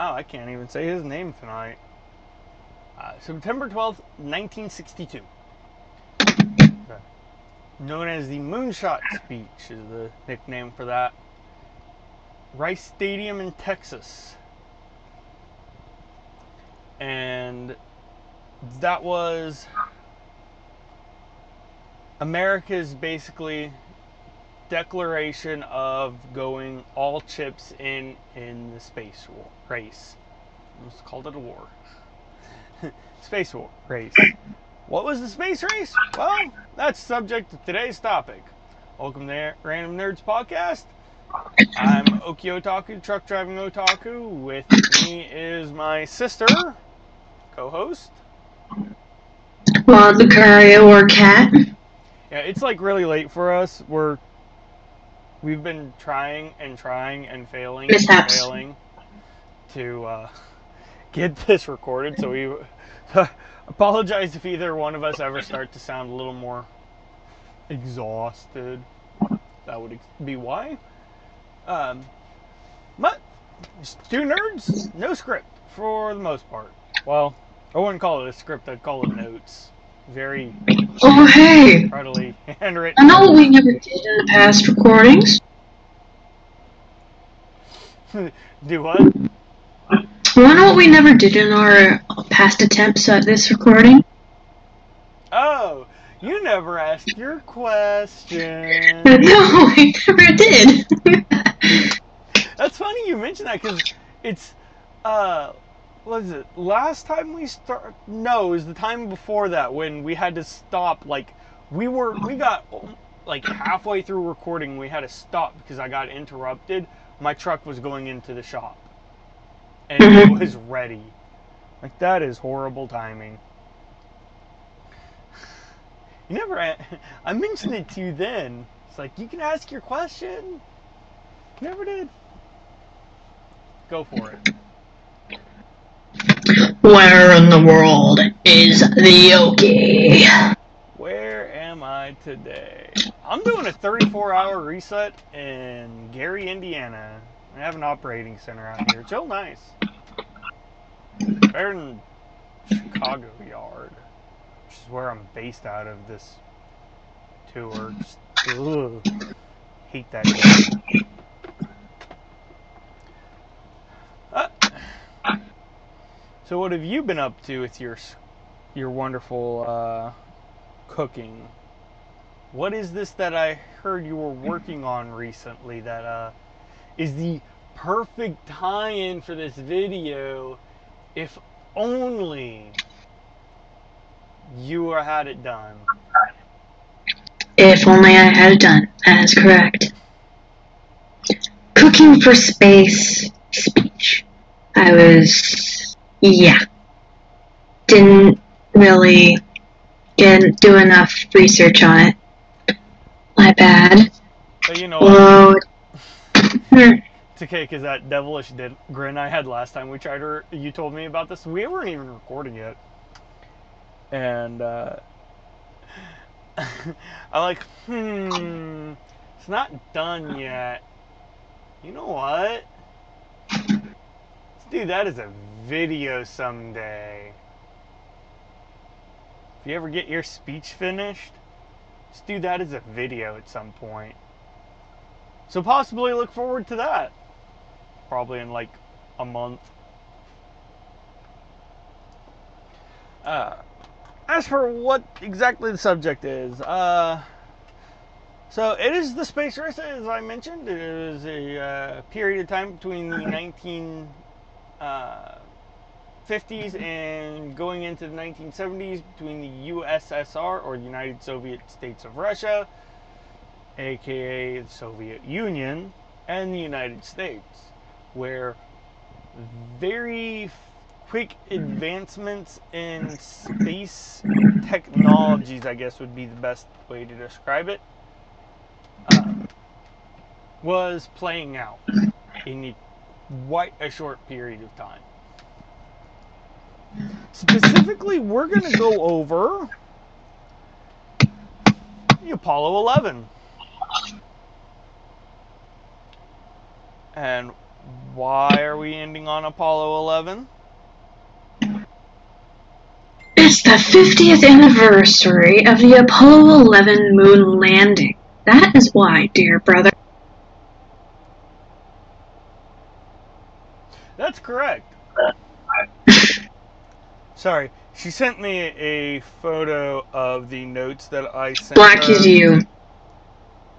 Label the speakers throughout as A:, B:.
A: Wow, I can't even say his name tonight. Uh, September 12th, 1962. Known as the Moonshot Speech is the nickname for that. Rice Stadium in Texas. And that was America's basically declaration of going all chips in in the space war, race. Almost called it a war. space war race. What was the space race? Well, that's subject to today's topic. Welcome to Random Nerds Podcast. I'm Okie Otaku, truck driving otaku. With me is my sister, co-host.
B: Wild Lucario or Cat.
A: Yeah, it's like really late for us. We're we've been trying and trying and failing
B: Mishaps.
A: and failing to uh, get this recorded. So we apologize if either one of us ever start to sound a little more exhausted. That would be why. Um, but two nerds, no script for the most part. Well, I wouldn't call it a script. I'd call it notes. Very
B: Oh, hey.
A: readily handwritten.
B: I know what we never did in the past recordings.
A: Do what?
B: You know what we never did in our past attempts at this recording?
A: Oh, you never asked your question.
B: No, we never did.
A: That's funny you mentioned that because it's, uh, what is it? Last time we start? No, it was the time before that when we had to stop. Like, we were, we got like halfway through recording, we had to stop because I got interrupted. My truck was going into the shop, and it
B: Mhm.
A: was ready. Like that is horrible timing. You never. I mentioned it to you then. It's like you can ask your question. You never did. Go for it.
B: Where in the world is the Okie?
A: Where am I today? I'm doing a 34 hour reset in Gary, Indiana. I have an operating center out here. It's real nice. Better than Chicago Yard, which is where I'm based out of this tour. Just, ugh, hate that. game. So, what have you been up to with your your wonderful uh, cooking? What is this that I heard you were working on recently that uh, is the perfect tie-in for this video? If only you had it done.
B: If only I had it done. That is correct. Cooking for space speech. I was, yeah. Didn't really get do enough research on it. My bad.
A: But you know? It's okay because that devilish did, grin I had last time we tried to. You told me about this. We weren't even recording yet, and uh, I'm like, hmm, it's not done yet. You know what? Let's do that as a video someday. If you ever get your speech finished, let's do that as a video at some point. So possibly look forward to that. Probably in like a month. Uh, as for what exactly the subject is, uh, so it is the space race, as I mentioned. It is a uh, period of time between the 1950s and going into the 1970s between the USSR, or the United Soviet States of Russia, aka the Soviet Union, and the United States, where very quick advancements in space technologies, I guess would be the best way to describe it, uh, was playing out in quite a short period of time. Specifically, we're going to go over the Apollo 11. And why are we ending on Apollo 11?
B: It's the 50th anniversary of the Apollo 11 moon landing. That is why, dear brother.
A: That's correct. Sorry, she sent me a photo of the notes that I sent
B: Black
A: her,
B: is you.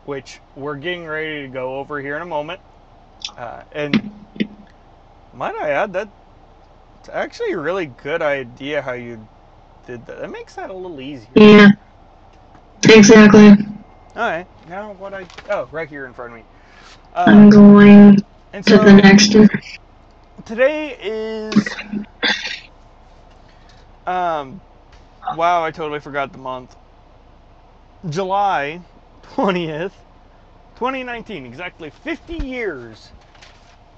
A: Which we're getting ready to go over here in a moment. Uh, and might I add that it's actually a really good idea how you did that. That makes that a little easier.
B: Yeah. Exactly.
A: All right, now what I oh right here in front of me.
B: I'm
A: Uh,
B: going
A: and
B: to
A: so
B: the next one.
A: today is um wow i totally forgot the month july 20th 2019 exactly 50 years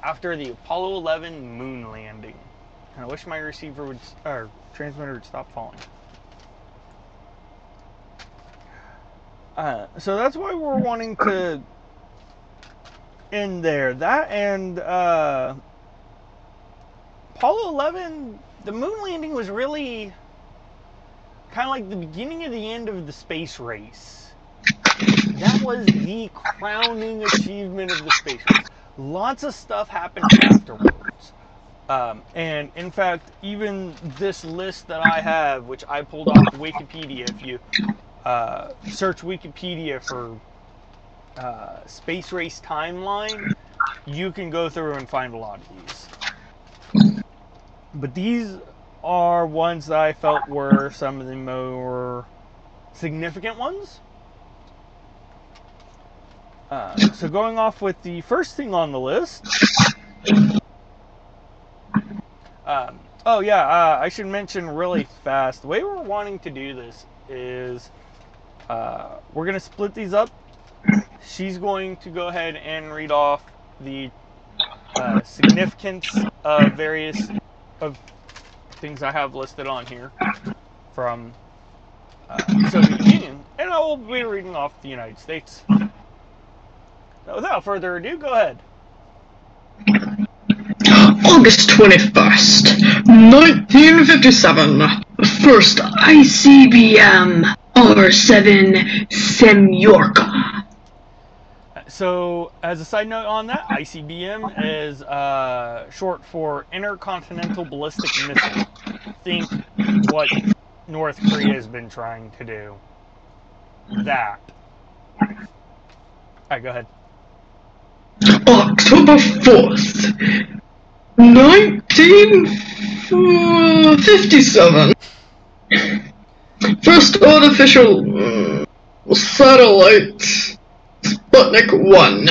A: after the apollo 11 moon landing. And i wish my receiver would or transmitter would stop falling. Uh, so that's why we're wanting to end there. That and uh Apollo 11, the moon landing was really kind of like the beginning of the end of the space race. That was the crowning achievement of the space race. Lots of stuff happened afterwards. Um, and in fact, even this list that I have, which I pulled off Wikipedia, if you uh, search Wikipedia for uh, space race timeline, you can go through and find a lot of these but these are ones that I felt were some of the more significant ones. Uh, so going off with the first thing on the list. Um, oh yeah, uh, I should mention really fast. The way we're wanting to do this is uh, we're gonna split these up. She's going to go ahead and read off the uh, significance of various of things I have listed on here from uh, Soviet Union, and I will be reading off the United States. So without further ado, go ahead.
B: August 21st, 1957. First ICBM R7 Semyorka.
A: So, as a side note on that, ICBM is uh, short for Intercontinental Ballistic Missile. Think what North Korea has been trying to do. That. Alright, go ahead.
B: October 4th, 1957. First artificial mm, satellite, Sputnik 1.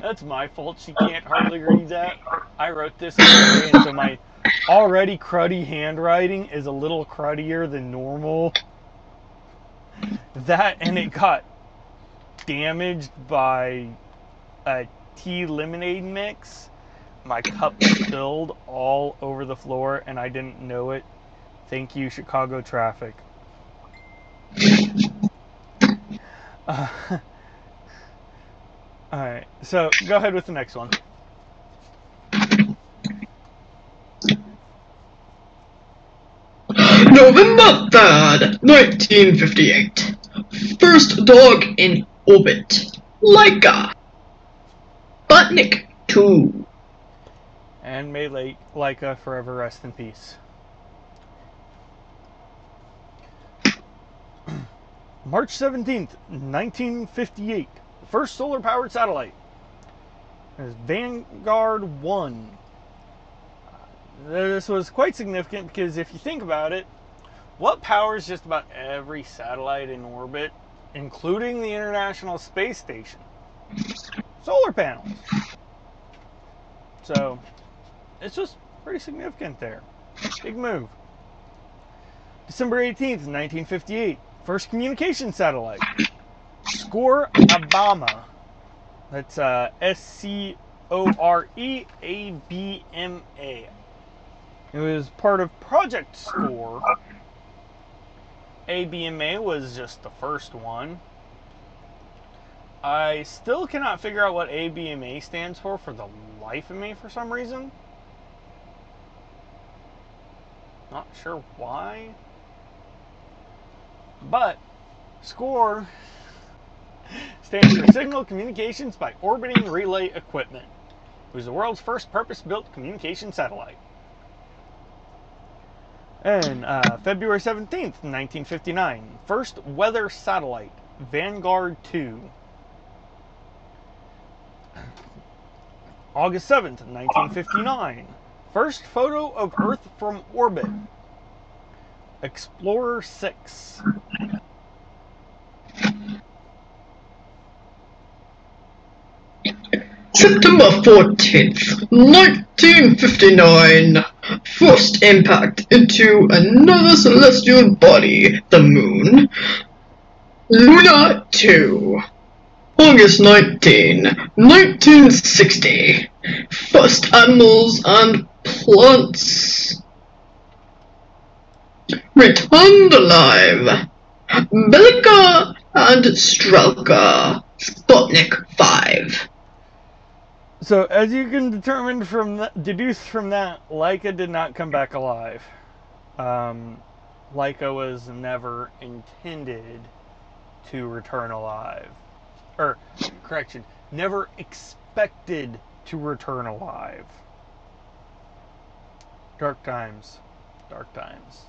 A: That's my fault. She can't hardly read that. I wrote this and so my already cruddy handwriting is a little cruddier than normal. That and it got damaged by a tea lemonade mix. My cup spilled all over the floor, and I didn't know it. Thank you, Chicago traffic. Uh, all right, so go ahead with the next one.
B: November 3rd, 1958. First dog in orbit. Laika. Sputnik 2.
A: And may Lake Laika forever rest in peace. March 17th, 1958. First solar powered satellite. It is Vanguard 1. Uh, this was quite significant because if you think about it, what powers just about every satellite in orbit, including the International Space Station? Solar panels. So it's just pretty significant there. Big move. December 18th, 1958, first communication satellite. Score Abama. That's uh, S C O R E A B M A. It was part of Project Score. ABMA was just the first one. I still cannot figure out what ABMA stands for for the life of me for some reason. Not sure why. But SCORE stands for Signal Communications by Orbiting Relay Equipment. It was the world's first purpose-built communication satellite. And uh, February 17th, 1959, first weather satellite, Vanguard 2. August 7th, 1959, first photo of Earth from orbit, Explorer 6.
C: September 14th, 1959. First impact into another celestial body, the moon. Luna 2. August 19, 1960. First animals and plants returned alive. Belka and Strelka. Sputnik 5.
A: So, as you can determine from deduce from that, Laika did not come back alive. Um, Laika was never intended to return alive. Or, correction, never expected to return alive. Dark times. Dark times.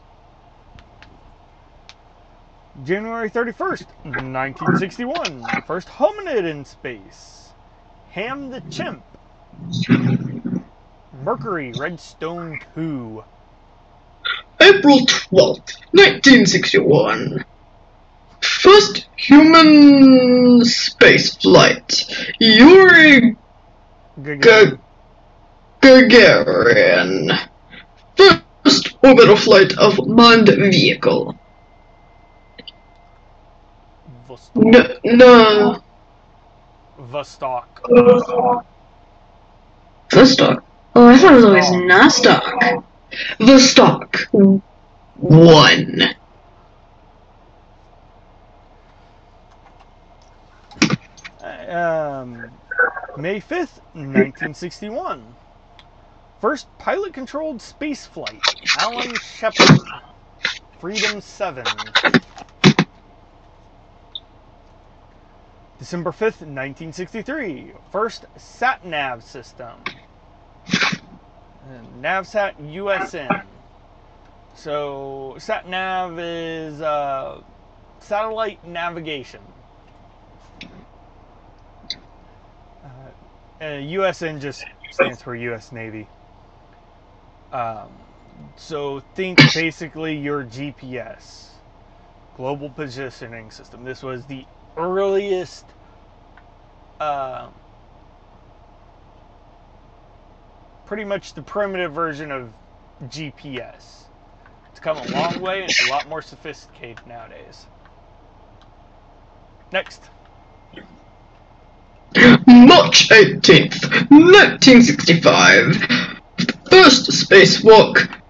A: January 31st, 1961. First hominid in space. Ham the Chimp. Mercury Redstone 2.
C: April 12th, 1961. First human space flight. Yuri
A: Gagarin.
C: Gagarin. First orbital flight of manned vehicle. No, no.
A: Vostok.
B: Vostok. Oh, I thought it was always Nostoc.
C: Vostok. One.
A: Um, May 5th, 1961. First pilot controlled space flight. Alan Shepard. Freedom 7. December 5th, 1963. First sat nav system. NavSat USN. So, sat nav is uh, satellite navigation. Uh, USN just stands for U.S. Navy. Um, so think basically your GPS, global positioning system. This was the earliest uh, pretty much the primitive version of GPS. It's come a long way and it's a lot more sophisticated nowadays. Next.
C: March 18th, 1965. First spacewalk.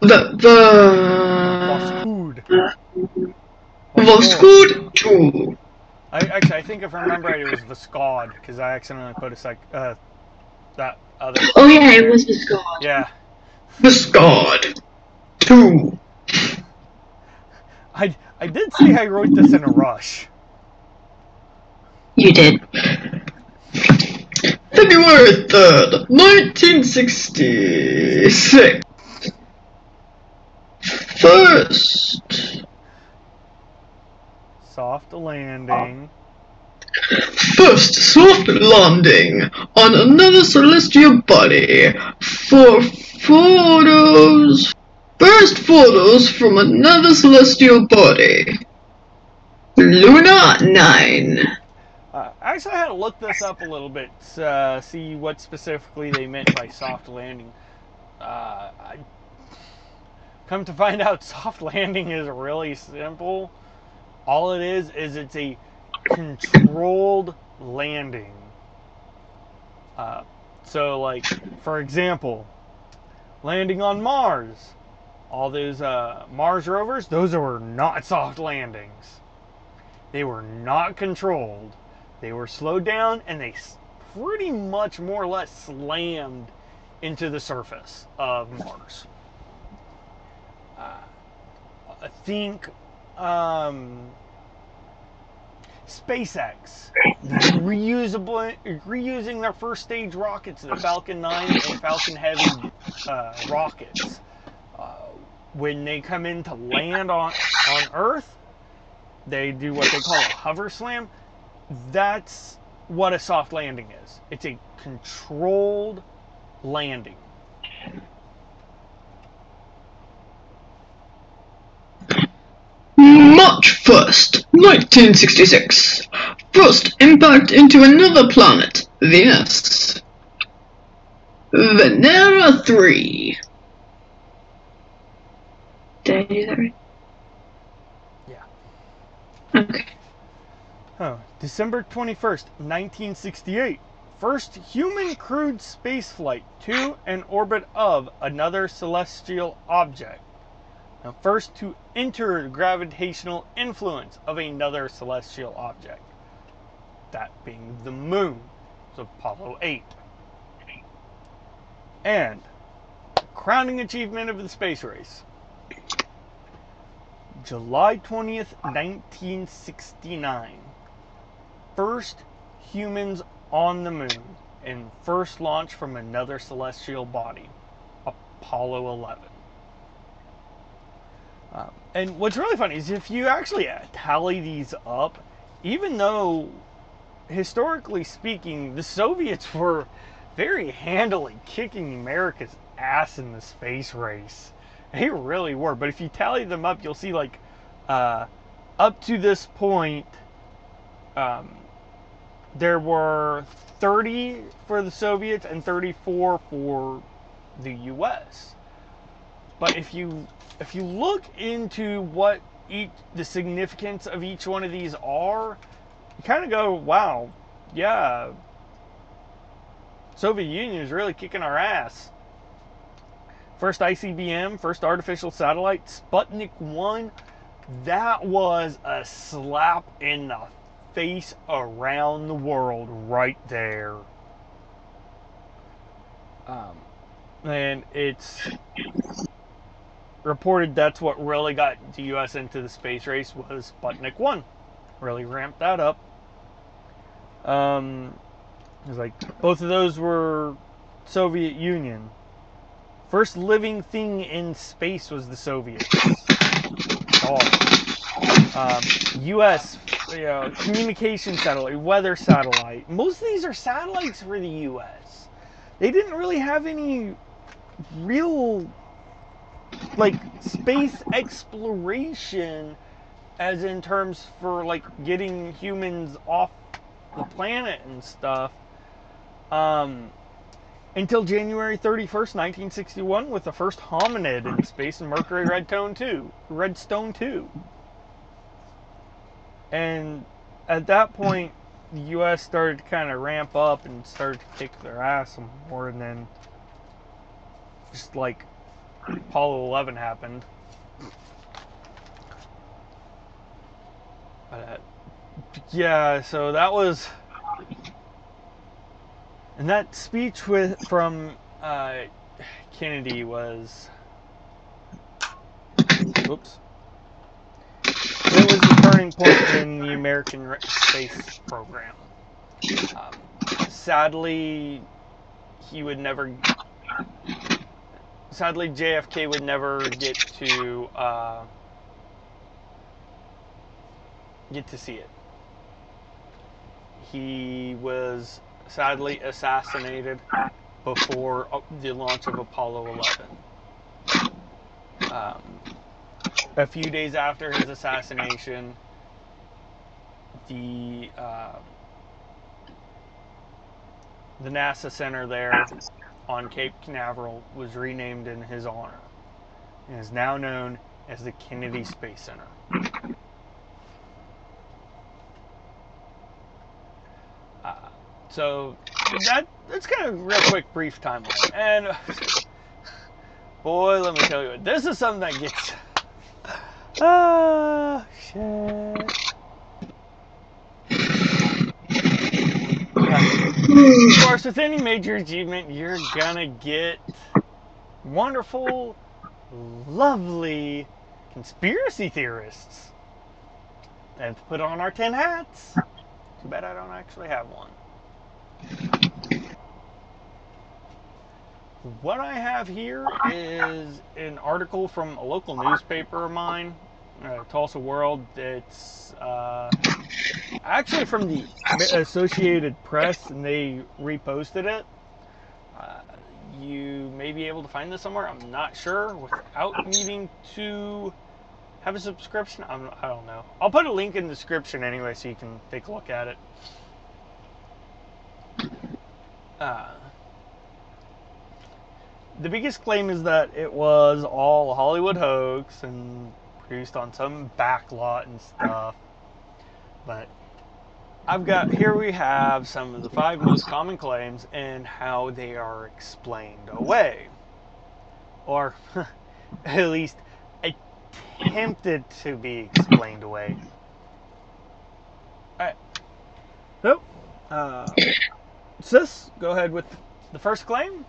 C: The the
A: Voskhod.
C: Voskhod 2.
A: I actually I think if I remember right it was Voskhod because I accidentally put a sec uh that other
B: Oh yeah, it was Viscod.
A: yeah
C: Voskud 2.
A: I I did say I wrote this in a rush.
B: You did.
C: February 3rd, 1966. First.
A: Soft landing.
C: First soft landing on another celestial body for photos. First photos from another celestial body. Luna 9.
A: Uh, actually had to look this up a little bit to uh, see what specifically they meant by soft landing. Uh, I, come to find out, soft landing is really simple. All it is is it's a controlled landing. Uh, so, like, for example, landing on Mars. All those uh, Mars rovers, those were not soft landings. They were not controlled. They were slowed down and they pretty much more or less slammed into the surface of Mars. Uh, I think um, SpaceX reusable reusing their first stage rockets, the Falcon 9 and Falcon Heavy uh, rockets. Uh, when they come in to land on on Earth, they do what they call a hover slam. That's what a soft landing is. It's a controlled landing.
C: March 1st, 1966. First impact into another planet, Venus. Venera 3.
B: Did I do that right?
A: Yeah.
B: Okay.
A: Oh, December 21st, 1968. First human crewed spaceflight to and orbit of another celestial object. Now, first to enter the gravitational influence of another celestial object. That being the moon. So Apollo 8. And the crowning achievement of the space race. July 20th, 1969. First humans on the moon and first launch from another celestial body, Apollo 11. Um, and what's really funny is if you actually tally these up, even though historically speaking, the Soviets were very handily kicking America's ass in the space race. They really were. But if you tally them up, you'll see like uh, up to this point, um, there were 30 for the Soviets and 34 for the U.S. But if you if you look into what each the significance of each one of these are, you kind of go, wow, yeah, Soviet Union is really kicking our ass. First ICBM, first artificial satellite, Sputnik 1, that was a slap in the face around the world right there. Um, and it's reported that's what really got the U.S. into the space race was Sputnik 1. Really ramped that up. Um, it was like both of those were Soviet Union. First living thing in space was the Soviets. Oh. Um, U.S. You know, communication satellite, weather satellite. Most of these are satellites for the U.S. They didn't really have any real like space exploration as in terms for like getting humans off the planet and stuff um, until January 31st, 1961 with the first hominid in space in Mercury Redstone 2, Redstone 2. And at that point the US started to kind of ramp up and started to kick their ass some more and then just like Apollo 11 happened. Uh, yeah, so that was, and that speech with from uh, Kennedy was, oops, it was the turning point in the American space program. Um, sadly, he would never sadly JFK would never get to uh, get to see it. He was sadly assassinated before uh, the launch of Apollo 11. Um, a few days after his assassination, the uh, the NASA center there on Cape Canaveral was renamed in his honor and is now known as the Kennedy Space Center. Uh, so that that's kind of real quick brief timeline. And boy, let me tell you, this is something that gets ah shit. Of course, with any major achievement, you're gonna get wonderful, lovely conspiracy theorists. And to put on our tin hats. Too bad I don't actually have one. What I have here is an article from a local newspaper of mine, uh, Tulsa World. It's uh, actually from the Associated Press, and they reposted it. Uh, you may be able to find this somewhere. I'm not sure without needing to have a subscription. I'm, I don't know. I'll put a link in the description anyway, so you can take a look at it. Uh, the biggest claim is that it was all a Hollywood hoax and produced on some back lot and stuff. But I've got here we have some of the five most common claims and how they are explained away. Or at least attempted to be explained away. Alright. So, uh, Sis, go ahead with the first claim.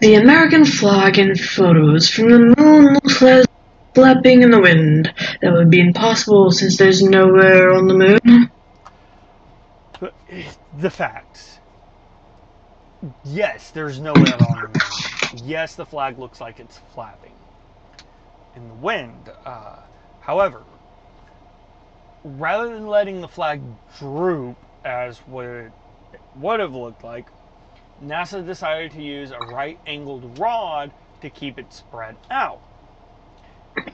B: The American flag in photos from the moon looks like flapping in the wind. That would be impossible since there's nowhere on the moon.
A: But, The facts. Yes, there's no air on the moon. Yes, the flag looks like it's flapping in the wind. Uh, however, rather than letting the flag droop as what it would have looked like, NASA decided to use a right angled rod to keep it spread out.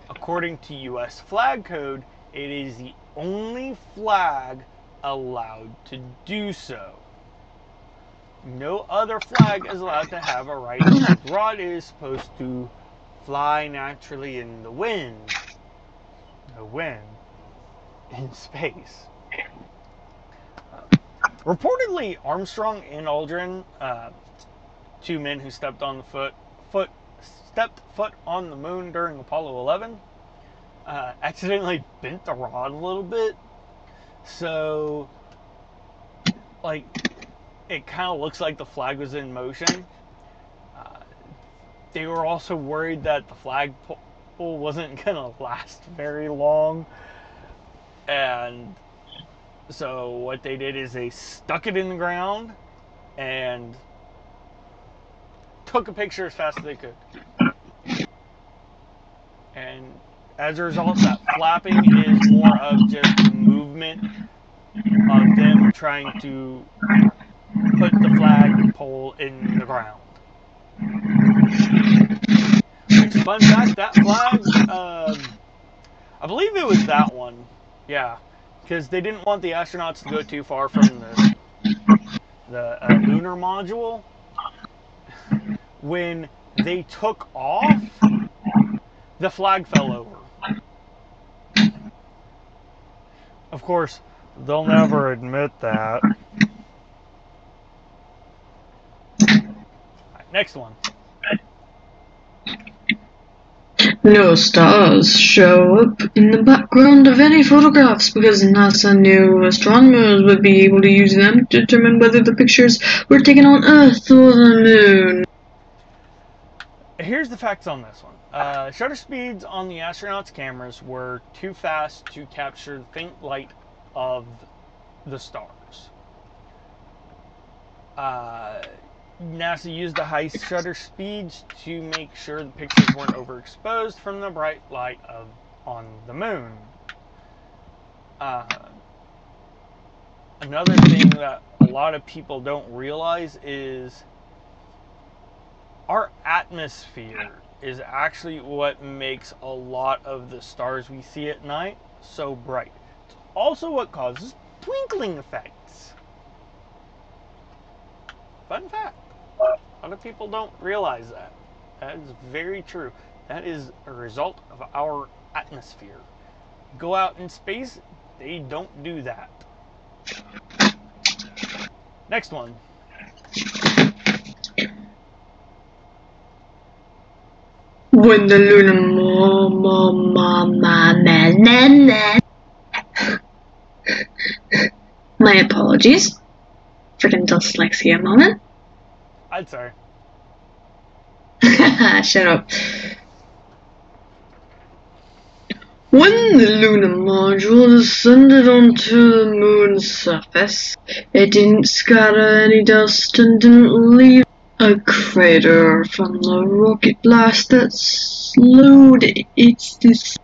A: According to US flag code, it is the only flag allowed to do so. No other flag is allowed to have a right angled rod. It is supposed to fly naturally in the wind. The wind in space. Reportedly, Armstrong and Aldrin, uh, two men who stepped on the foot, foot, stepped foot on the moon during Apollo 11, uh, accidentally bent the rod a little bit. So, like, it kind of looks like the flag was in motion. Uh, they were also worried that the flagpole wasn't going to last very long. And so what they did is they stuck it in the ground and took a picture as fast as they could. And as a result, that flapping is more of just movement of them trying to put the flag pole in the ground. Which, fun fact, that flag, um, I believe it was that one. Yeah, because they didn't want the astronauts to go too far from the the uh, lunar module. When they took off, the flag fell over. Of course, they'll never admit that. Next one.
B: No stars show up in the background of any photographs because NASA knew astronomers would be able to use them to determine whether the pictures were taken on Earth or the moon.
A: Here's the facts on this one. Uh, shutter speeds on the astronauts' cameras were too fast to capture the faint light of the stars. Uh, NASA used the high shutter speeds to make sure the pictures weren't overexposed from the bright light of on the moon. Uh, another thing that a lot of people don't realize is our atmosphere is actually what makes a lot of the stars we see at night so bright. It's also what causes twinkling effects. Fun fact. A lot of people don't realize that. That is very true. That is a result of our atmosphere. Go out in space, they don't do that. Next one.
B: When the lunar ma ma ma ma ma ma ma. My apologies. for the dyslexia moment.
A: I'm sorry.
B: Shut up. When the lunar module descended onto the moon's surface, it didn't scatter any dust and didn't leave a crater from the rocket blast that slowed its descent.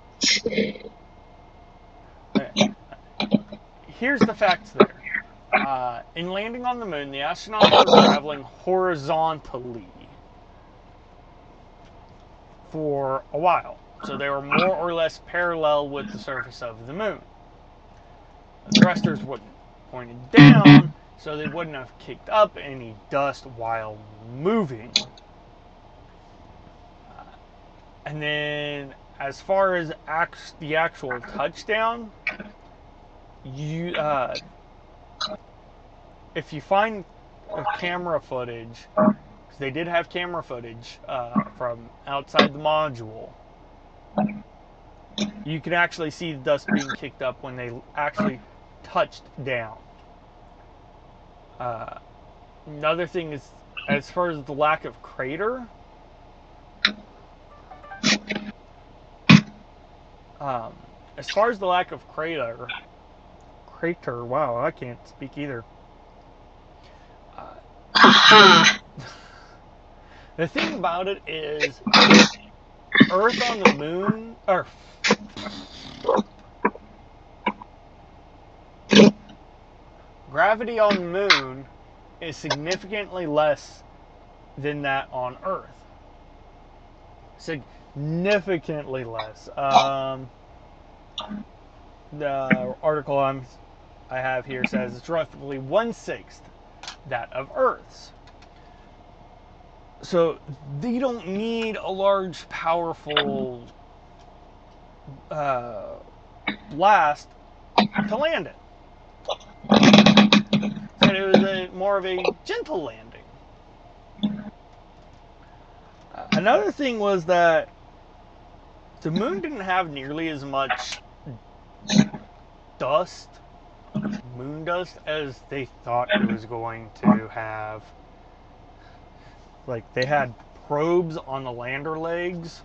A: Here's the facts there. Uh, in landing on the moon, the astronauts were traveling horizontally for a while. So they were more or less parallel with the surface of the moon. The thrusters wouldn't pointed down, so they wouldn't have kicked up any dust while moving. Uh, and then, as far as the actual touchdown, you uh, if you find camera footage, because they did have camera footage uh, from outside the module, you can actually see the dust being kicked up when they actually touched down. Uh, another thing is, as far as the lack of crater, um, as far as the lack of crater, crater, wow, I can't speak either.
B: Haha.
A: The thing about it is, Earth on the moon, or gravity on the moon is significantly less than that on Earth. Significantly less. Um, the article I'm, I have here says it's roughly one sixth that of Earth's. So they don't need a large, powerful uh, blast to land it. So it was a, more of a gentle landing. Another thing was that the moon didn't have nearly as much dust, moon dust, as they thought it was going to have. Like they had probes on the lander legs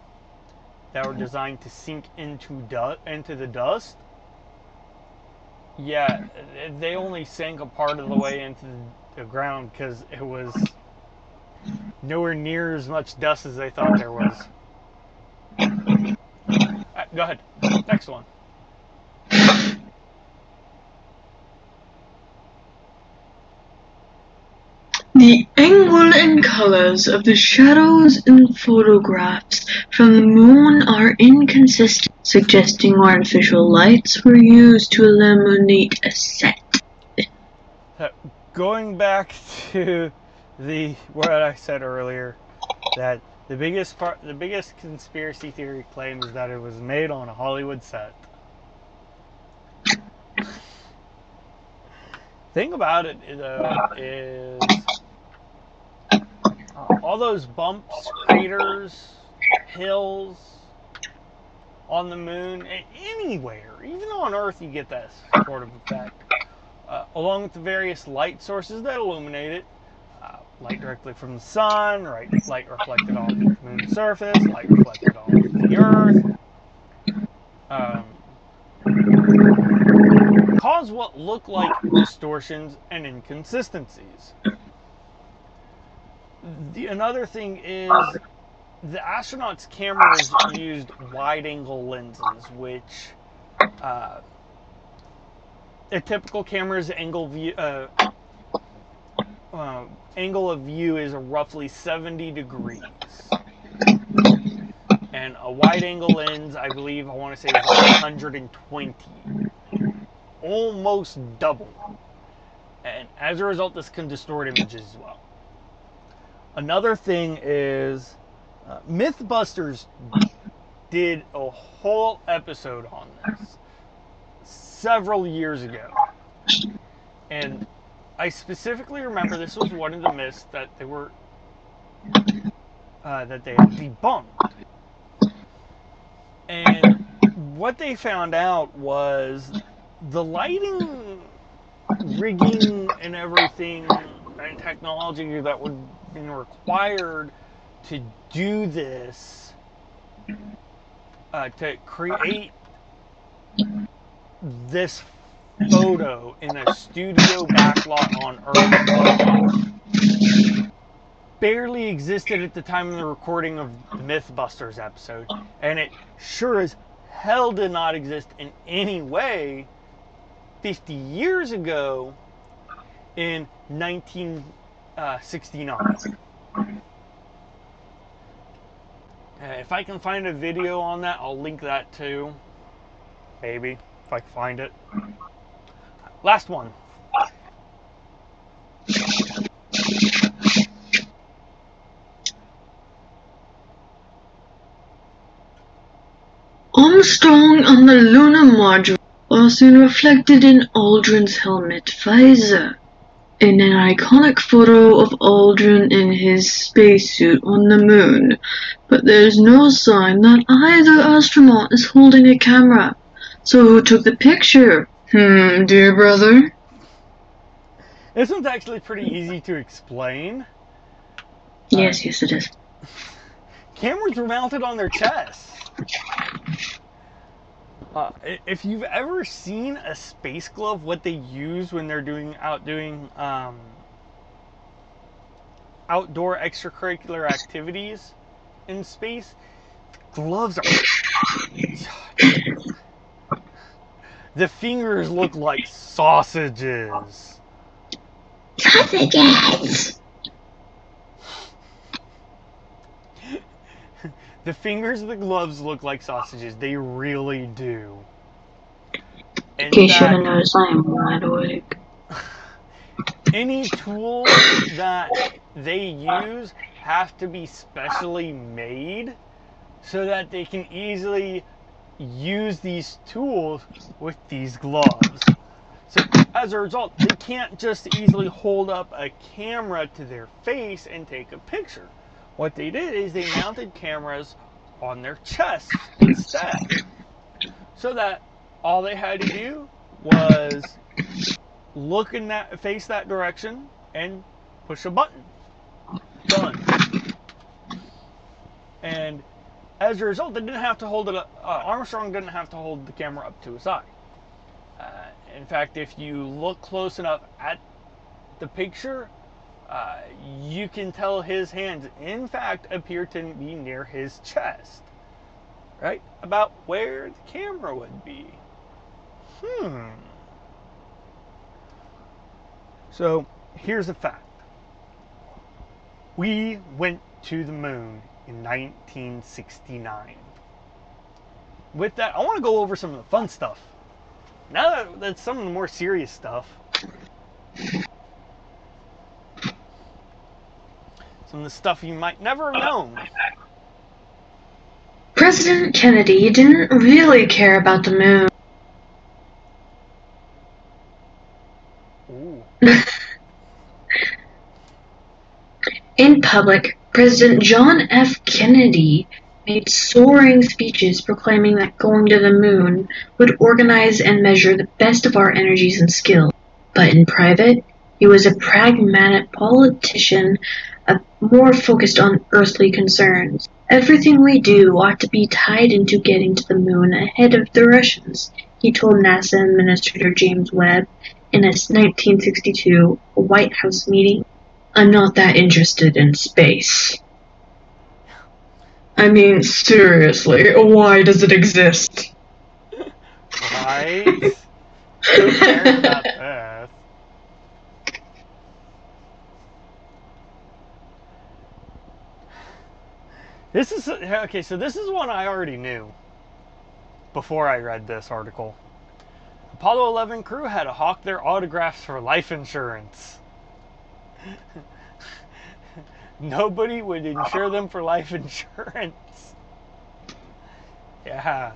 A: that were designed to sink into du- into the dust. Yeah, they only sank a part of the way into the ground because it was nowhere near as much dust as they thought there was. Uh, go ahead. Next one.
B: The angle and colors of the shadows in photographs from the moon are inconsistent, suggesting artificial lights were used to illuminate a set.
A: Uh, going back to the what I said earlier, that the biggest part, the biggest conspiracy theory claim is that it was made on a Hollywood set. Thing about it though is all those bumps, craters, hills on the moon, anywhere, even on Earth, you get that sort of effect. Uh, along with the various light sources that illuminate it, uh, light directly from the sun, right, light reflected off the moon's surface, light reflected off the Earth. Um, cause what look like distortions and inconsistencies. The, another thing is the astronauts' cameras used wide-angle lenses, which uh, a typical camera's angle view uh, uh, angle of view is roughly 70 degrees, and a wide-angle lens, I believe, I want to say, is 120, almost double. And as a result, this can distort images as well. Another thing is uh, MythBusters did a whole episode on this several years ago. And I specifically remember this was one of the myths that they were uh, that they debunked. And what they found out was the lighting rigging and everything and technology that would be required to do this uh, to create this photo in a studio backlot on Earth. Barely existed at the time of the recording of the Mythbusters episode, and it sure as hell did not exist in any way 50 years ago in 1969. Uh, if I can find a video on that, I'll link that too. Maybe, if I can find it. Last one.
B: Armstrong on the lunar module was soon reflected in Aldrin's helmet visor. In an iconic photo of Aldrin in his spacesuit on the moon, but there's no sign that either astronaut is holding a camera. So who took the picture? Hmm, dear brother?
A: This one's actually pretty easy to explain.
B: Yes, yes it is.
A: Cameras were mounted on their chests. Uh, if you've ever seen a space glove, what they use when they're doing out doing um, outdoor extracurricular activities in space, gloves are. the fingers look like sausages.
B: Sausages!
A: The fingers of the gloves look like sausages. They really do.
B: In case you haven't noticed, I am wide awake.
A: Any tools that they use have to be specially made so that they can easily use these tools with these gloves. So as a result, they can't just easily hold up a camera to their face and take a picture. What they did is they mounted cameras on their chests instead. So that all they had to do was look in that face that direction and push a button. Done. And as a result, they didn't have to hold it. Up, uh, Armstrong didn't have to hold the camera up to his eye. Uh, in fact, if you look close enough at the picture, uh, you can tell his hands, in fact, appear to be near his chest. Right? About where the camera would be. Hmm. So, here's a fact. We went to the moon in 1969. With that, I want to go over some of the fun stuff. Now that that's some of the more serious stuff. Some of the stuff you might never oh, have known.
B: President Kennedy didn't really care about the moon. In public, President John F. Kennedy made soaring speeches proclaiming that going to the moon would organize and measure the best of our energies and skills. But in private, he was a pragmatic politician more focused on earthly concerns. Everything we do ought to be tied into getting to the moon ahead of the Russians, he told NASA Administrator James Webb in a 1962 White House meeting. I'm not that interested in space. I mean, seriously, why does it exist?
A: Right? Who cares about Earth? This is okay. So this is one I already knew before I read this article. Apollo 11 crew had to hawk their autographs for life insurance. nobody would insure them for life insurance. Yeah.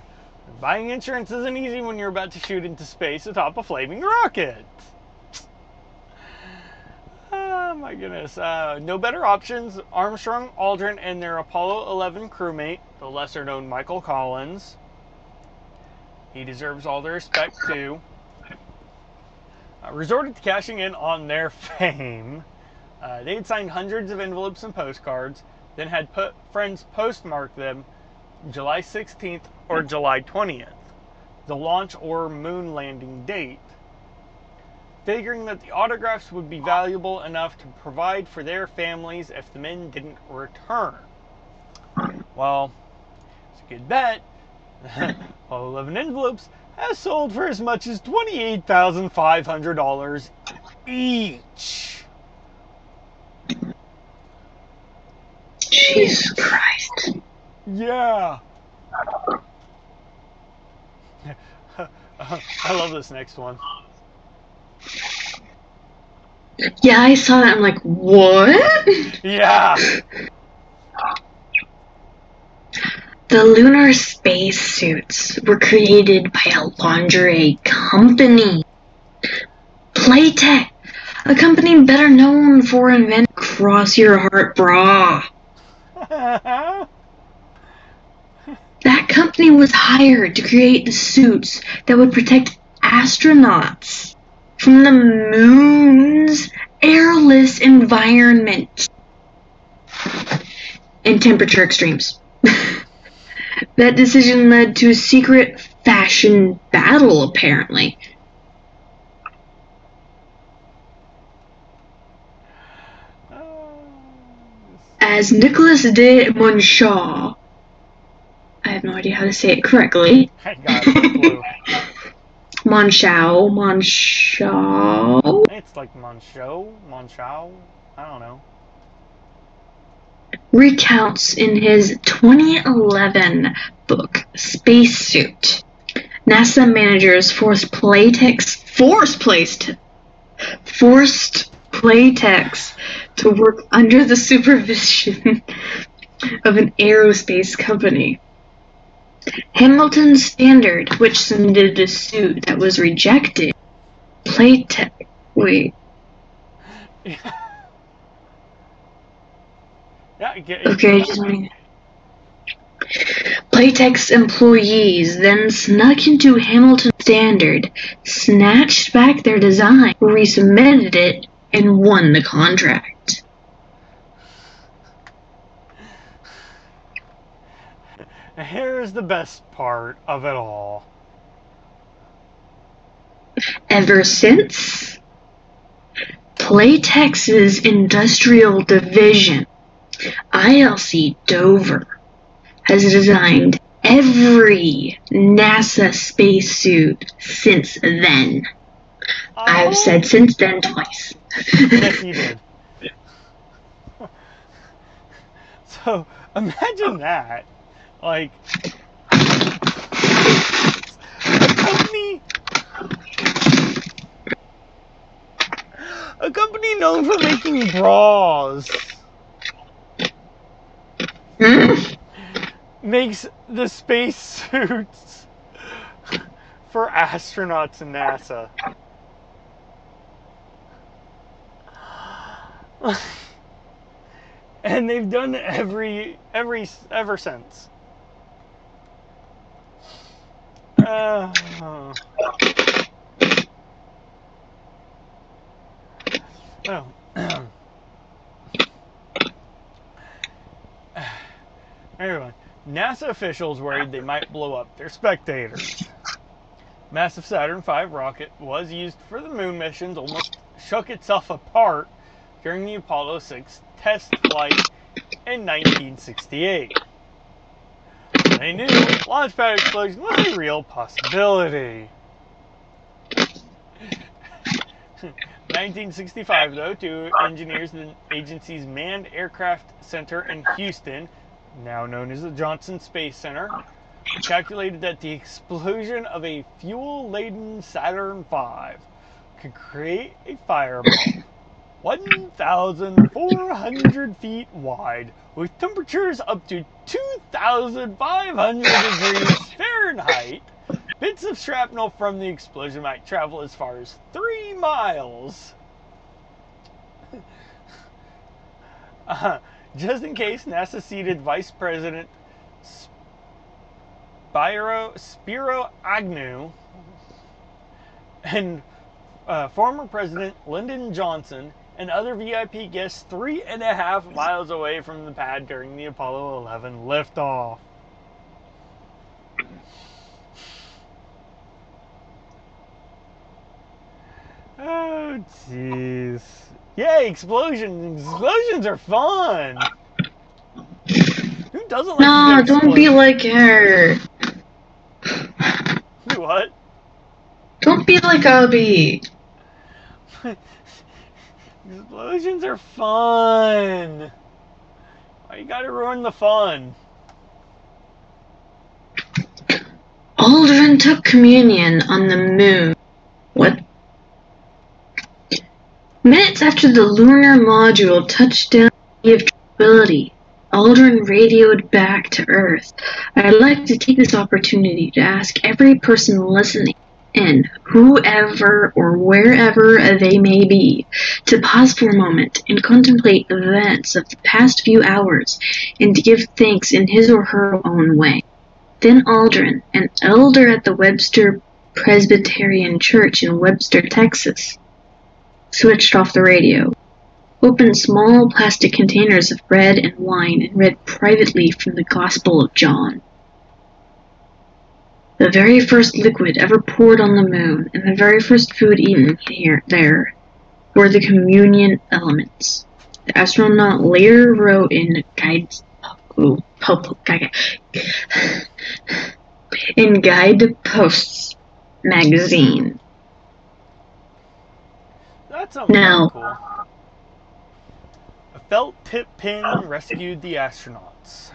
A: Buying insurance isn't easy when you're about to shoot into space atop a flaming rocket. Oh my goodness. Uh, no better options. Armstrong, Aldrin, and their Apollo 11 crewmate, the lesser known Michael Collins. He deserves all the respect too. Uh, resorted to cashing in on their fame. Uh, they had signed hundreds of envelopes and postcards, then had put friends postmark them July 16th or July 20th, the launch or moon landing date, figuring that the autographs would be valuable enough to provide for their families if the men didn't return. Well, it's a good bet. All 11 envelopes has sold for as much as $28,500 each.
B: Jesus Christ.
A: Yeah. I love this next one.
B: Yeah, I saw that. I'm like, what?
A: Yeah.
B: The lunar space suits were created by a lingerie company. Playtex, a company better known for inventing Cross Your Heart Bra. That company was hired to create the suits that would protect astronauts from the moon's airless environment and temperature extremes. that decision led to a secret fashion battle, apparently. As Nicholas de Monchaux, I have no idea how to say it correctly.
A: Got
B: Monshao,
A: It's like Moncho, Monchow. I don't know.
B: recounts in his 2011 book Spacesuit. NASA managers forced Playtex forced placed forced Playtex to work under the supervision of an aerospace company. Hamilton Standard, which submitted a suit that was rejected. Playtex wait,
A: Yeah, I get
B: Okay, just me. Playtex employees then snuck into Hamilton Standard, snatched back their design, resubmitted it, and won the contract.
A: Here's the best part of it all.
B: Ever since, Playtex's industrial division, ILC Dover, has designed every NASA spacesuit since then. I've
A: Oh,
B: said since then twice.
A: Yes, you did. So imagine that. Like a company a company known for making bras makes the space suits for astronauts and NASA. and they've done every every ever since. Uh, oh. Anyway, NASA officials worried they might blow up their spectators. Massive Saturn V rocket was used for the moon missions, almost shook itself apart during the Apollo 6 test flight in 1968. They knew launchpad explosion was a real possibility. 1965, though, two engineers in the agency's Manned Aircraft Center in Houston, now known as the Johnson Space Center, calculated that the explosion of a fuel laden Saturn V could create a fireball 1,400 feet wide, with temperatures up to 2,500 degrees Fahrenheit. Bits of shrapnel from the explosion might travel as far as three miles. Uh, just in case, NASA seated Vice President Spiro, Spiro Agnew and uh, former President Lyndon Johnson and other VIP guests three and a half miles away from the pad during the Apollo 11 liftoff. Oh, jeez. Yay, explosions! Explosions are fun! Who doesn't like
B: No, don't be like her.
A: What?
B: Don't be like Abby.
A: Explosions are fun! Why you gotta ruin the fun?
B: Aldrin took communion on the moon. What? Minutes after the lunar module touched down the of Tranquility, Aldrin radioed back to Earth. I'd like to take this opportunity to ask every person listening in, whoever or wherever they may be, to pause for a moment and contemplate the events of the past few hours and to give thanks in his or her own way. Then Aldrin, an elder at the Webster Presbyterian Church in Webster, Texas, switched off the radio, opened small plastic containers of bread and wine, and read privately from the Gospel of John. The very first liquid ever poured on the moon, and the very first food eaten here there, were the communion elements. The astronaut later wrote in. Oh, oh, guide- in Guideposts magazine.
A: That sounds
B: No.
A: cool. A felt tip pin rescued the astronauts.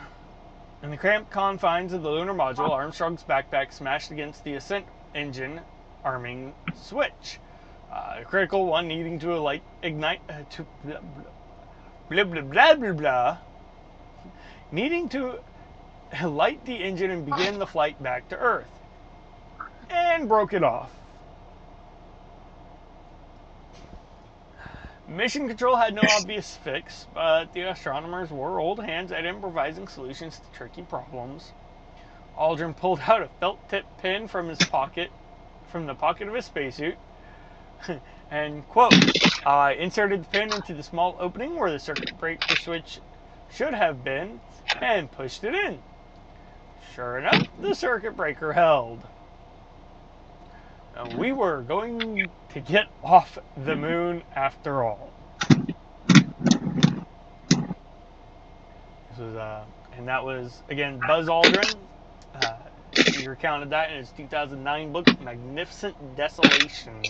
A: In the cramped confines of the lunar module, Armstrong's backpack smashed against the ascent engine arming switch. Uh, a critical one needing to light, ignite uh, to blah, blah blah blah blah blah needing to light the engine and begin the flight back to Earth, and broke it off. Mission Control had no obvious fix, but the astronomers were old hands at improvising solutions to tricky problems. Aldrin pulled out a felt tip pin from his pocket, from the pocket of his spacesuit, and, quote, I inserted the pin into the small opening where the circuit breaker switch should have been and pushed it in. Sure enough, the circuit breaker held. We were going to get off the moon after all. This was, uh, and that was again Buzz Aldrin. Uh, he recounted that in his 2009 book, Magnificent Desolation.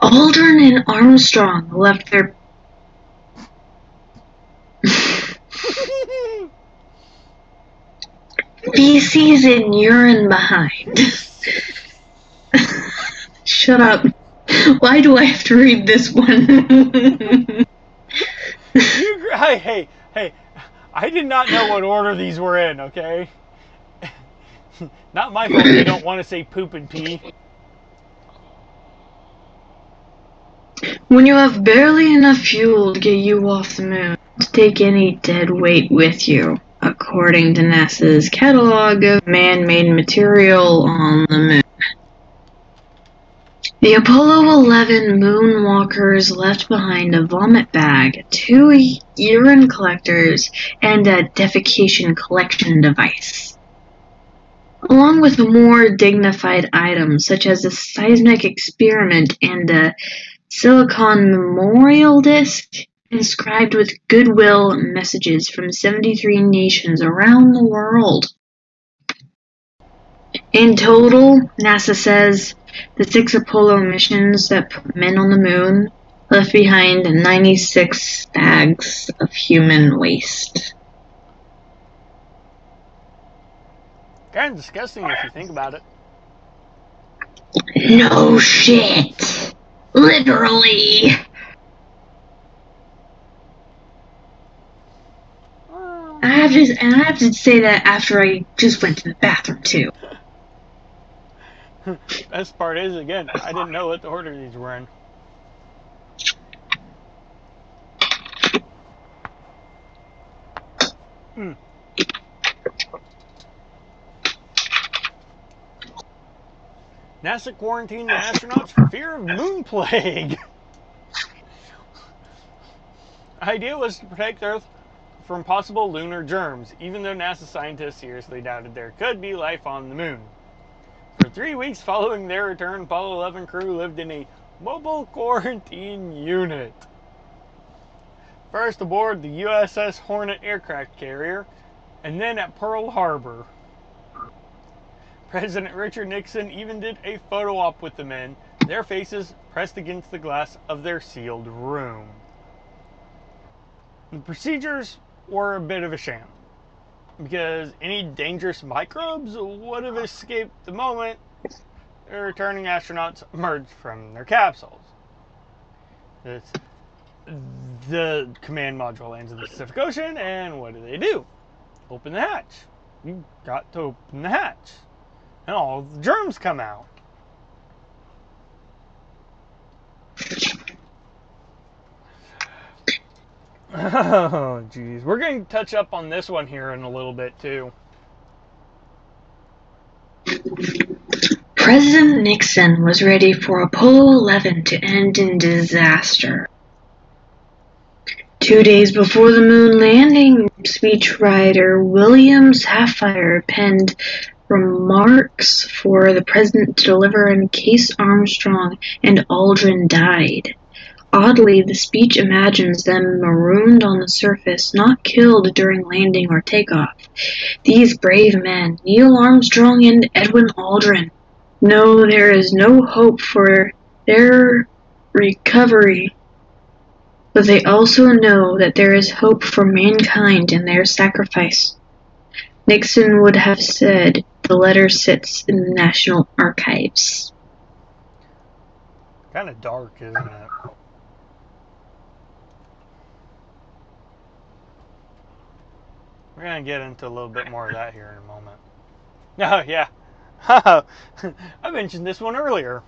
B: Aldrin and Armstrong left their feces and urine behind. Shut up. Why do I have to read this one?
A: You, hey, hey, hey! I did not know what order these were in. Okay. Not my fault. You don't want to say poop and pee.
B: when you have barely enough fuel to get you off the moon to take any dead weight with you, according to NASA's catalog of man-made material on the moon. The Apollo 11 moonwalkers left behind a vomit bag, two urine collectors, and a defecation collection device. Along with more dignified items such as a seismic experiment and a silicon memorial disc inscribed with goodwill messages from 73 nations around the world. In total, NASA says the six Apollo missions that put men on the moon left behind 96 bags of human waste.
A: Kind of disgusting if you think about it.
B: No shit. Literally.
A: Uh,
B: I have to, and I have to say that after I just went to the bathroom too.
A: Best part is, again, I didn't know what the order these were in. Hmm. NASA quarantined the astronauts for fear of moon plague. idea was to protect Earth from possible lunar germs, even though NASA scientists seriously doubted there could be life on the moon. For three weeks following their return, Apollo 11 crew lived in a mobile quarantine unit. First aboard the USS Hornet aircraft carrier, and then at Pearl Harbor. President Richard Nixon even did a photo op with the men, their faces pressed against the glass of their sealed room. The procedures were a bit of a sham because any dangerous microbes would have escaped the moment the returning astronauts emerged from their capsules. It's, the command module lands in the Pacific Ocean, and what do they do? Open the hatch. You got to open the hatch, and all the germs come out. Oh, jeez. We're going to touch up on this one here in a little bit, too.
B: President Nixon was ready for Apollo 11 to end in disaster. Two days before the moon landing, speechwriter William Safire penned remarks for the president to deliver in case Armstrong and Aldrin died. Oddly, the speech imagines them marooned on the surface, not killed during landing or takeoff. These brave men, Neil Armstrong and Edwin Aldrin, know there is no hope for their recovery, but they also know that there is hope for mankind in their sacrifice. Nixon would have said the letter sits in the National Archives.
A: Kind of dark, isn't it? We're going to get into a little bit more of that here in a moment. Oh, yeah. I mentioned this one earlier.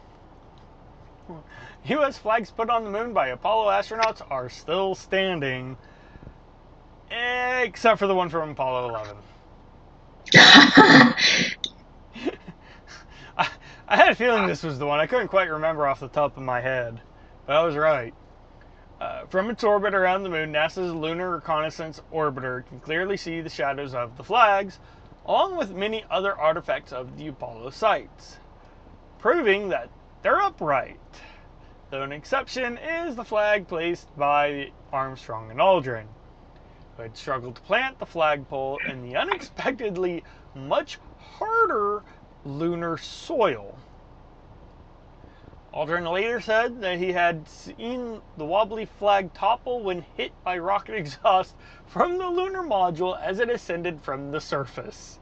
A: U.S. flags put on the moon by Apollo astronauts are still standing, except for the one from Apollo 11. I, I had a feeling this was the one. I couldn't quite remember off the top of my head, but I was right. Uh, from its orbit around the moon, NASA's Lunar Reconnaissance Orbiter can clearly see the shadows of the flags, along with many other artifacts of the Apollo sites, proving that they're upright. Though an exception is the flag placed by Armstrong and Aldrin, who had struggled to plant the flagpole in the unexpectedly much harder lunar soil. Aldrin later said that he had seen the wobbly flag topple when hit by rocket exhaust from the lunar module as it ascended from the surface.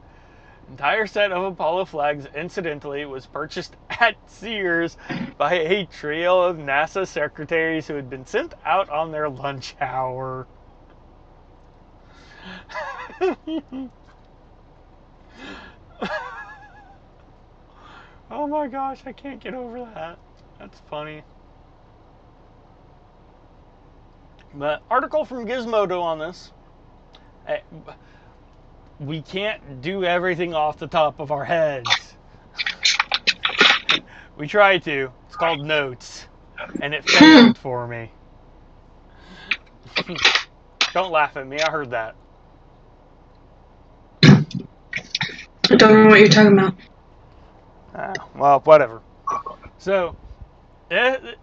A: Entire set of Apollo flags, incidentally, was purchased at Sears by a trio of NASA secretaries who had been sent out on their lunch hour. oh my gosh, I can't get over that. That's funny. But article from Gizmodo on this. Eh, We can't do everything off the top of our heads. we try to. It's called notes, and it failed for me. Don't laugh at me. I heard that.
B: I don't know what you're talking about.
A: Ah, well, whatever. So, I'm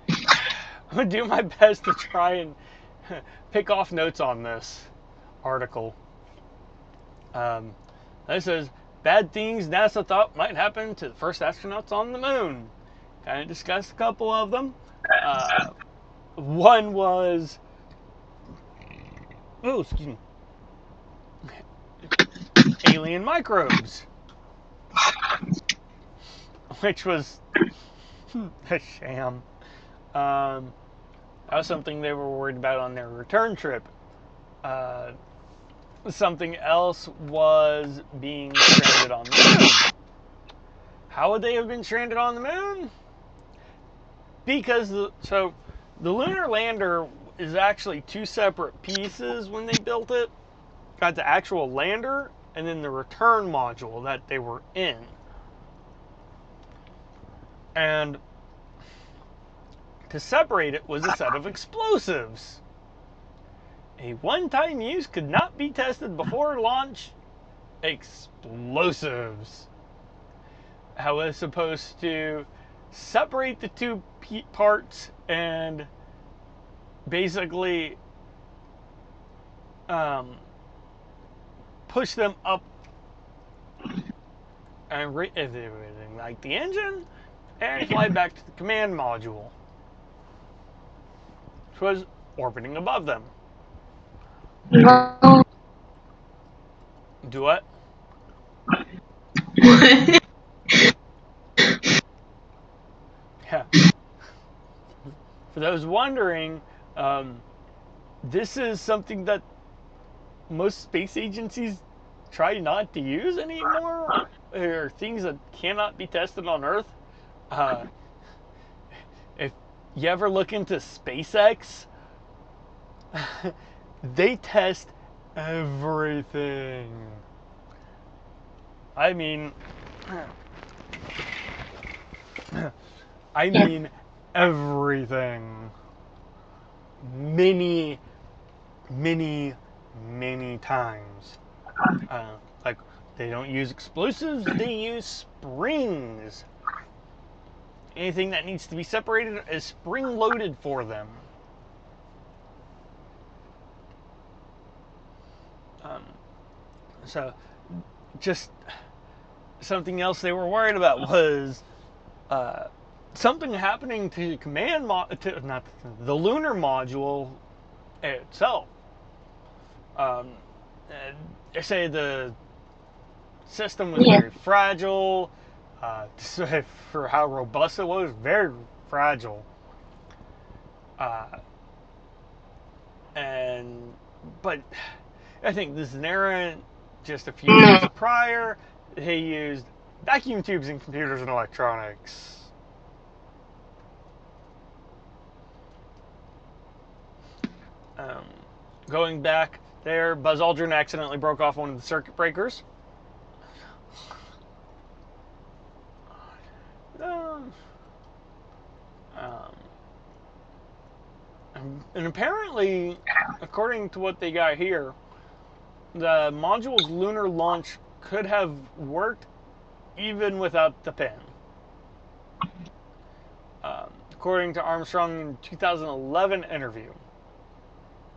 A: gonna do my best to try and pick off notes on this article. Um, this says bad things NASA thought might happen to the first astronauts on the moon. Kind of discussed a couple of them. Uh, one was, oh, excuse me, alien microbes, which was a sham. Um, that was something they were worried about on their return trip. Uh, something else was being stranded on the moon. How would they have been stranded on the moon? Because the, so the lunar lander is actually two separate pieces when they built it. Got the actual lander and then the return module that they were in. And to separate it was a set of explosives. A one time use could not be tested before launch. Explosives. I was supposed to separate the two parts and basically um, push them up and re- like the engine and fly back to the command module, which was orbiting above them.
B: No.
A: Do what? Yeah. For those wondering, um, this is something that most space agencies try not to use anymore, or things that cannot be tested on Earth. Uh, if you ever look into SpaceX, they test everything. I mean, I mean everything. Many, many, many times. Uh, like, they don't use explosives, they use springs. Anything that needs to be separated is spring loaded for them. Um, so, just something else they were worried about was uh, something happening to command mo- to, not the lunar module itself. Um, they say the system was
B: Yeah.
A: very fragile. Uh, for how robust it was, very fragile. Uh, and but I think this Nera, just a few years prior, he used vacuum tubes in computers and electronics. Um, going back there, Buzz Aldrin accidentally broke off one of the circuit breakers. Um, um, and- apparently, according to what they got here, the module's lunar launch could have worked even without the pin. Um, according to Armstrong in 2011 interview.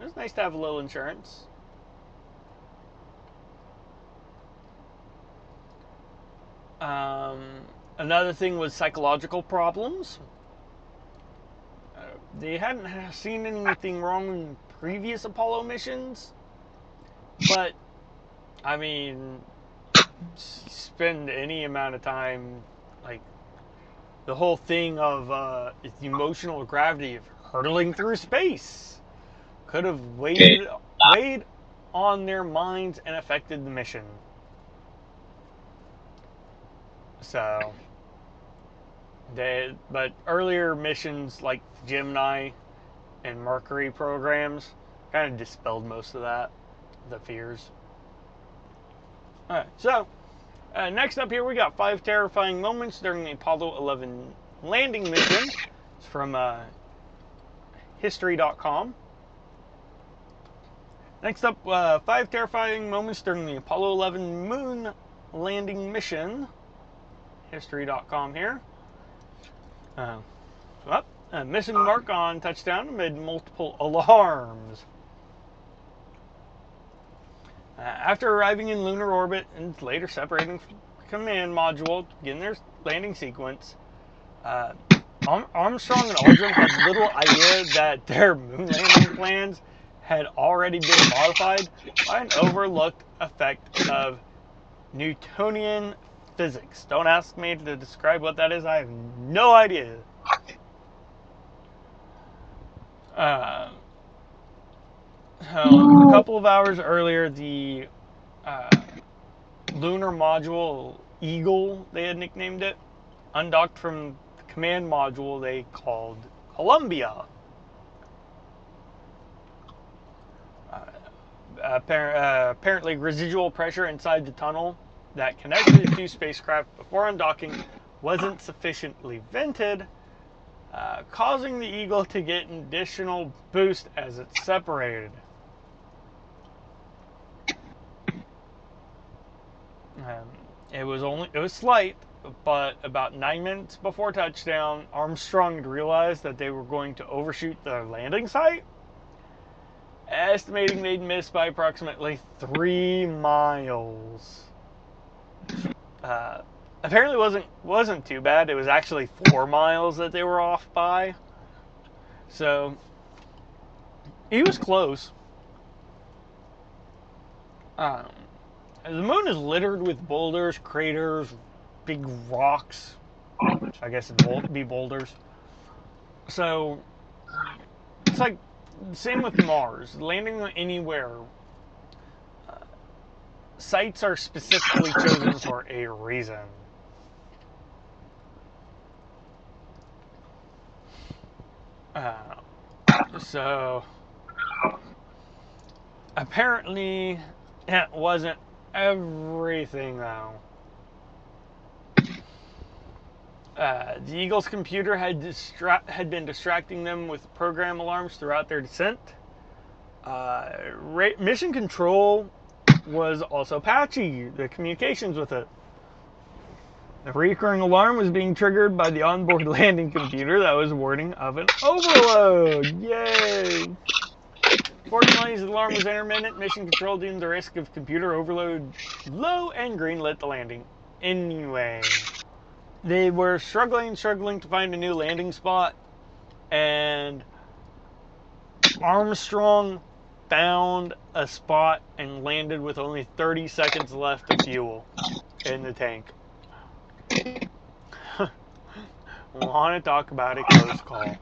A: It was nice to have a little insurance. Um, another thing was psychological problems. Uh, they hadn't seen anything wrong in previous Apollo missions, but I mean, spend any amount of time, like the whole thing of uh, the emotional gravity of hurtling through space could have weighed weighed on their minds and affected the mission. So, they but earlier missions like Gemini and Mercury programs kind of dispelled most of that, the fears. All right, so uh, next up here we got five terrifying moments during the Apollo 11 landing mission. It's from uh, History.com. Next up, uh, five terrifying moments during the Apollo 11 moon landing mission. History.com here. Uh, well, a missing mark on touchdown amid multiple alarms. Uh, after arriving in lunar orbit and later separating from command module to begin their landing sequence, uh, Armstrong and Aldrin had little idea that their moon landing plans had already been modified by an overlooked effect of Newtonian physics. Don't ask me to describe what that is. I have no idea. Uh, so a couple of hours earlier, the uh, lunar module Eagle, they had nicknamed it, undocked from the command module they called Columbia. Uh, uh, apparently, residual pressure inside the tunnel that connected the two spacecraft before undocking wasn't sufficiently vented, uh, causing the Eagle to get an additional boost as it separated. Um, it was only it was slight, but about nine minutes before touchdown, Armstrong realized that they were going to overshoot the landing site, estimating they'd miss by approximately three miles. Uh, apparently, wasn't wasn't too bad. It was actually four miles that they were off by. So he was close. Um, the moon is littered with boulders, craters, big rocks. Which I guess it'd be boulders. So it's like same with Mars. Landing anywhere, sites are specifically chosen for a reason. Uh, so apparently it wasn't everything though. Uh, the Eagles' computer had distra- had been distracting them with program alarms throughout their descent. Uh, ra- mission control was also patchy. The communications with it. The recurring alarm was being triggered by the onboard landing computer that was warning of an overload. Yay! Fortunately, the alarm was intermittent. Mission control deemed the risk of computer overload low and greenlit the landing. Anyway, they were struggling, struggling to find a new landing spot, and Armstrong found a spot and landed with only 30 seconds left of fuel in the tank. Want to talk about a close call? All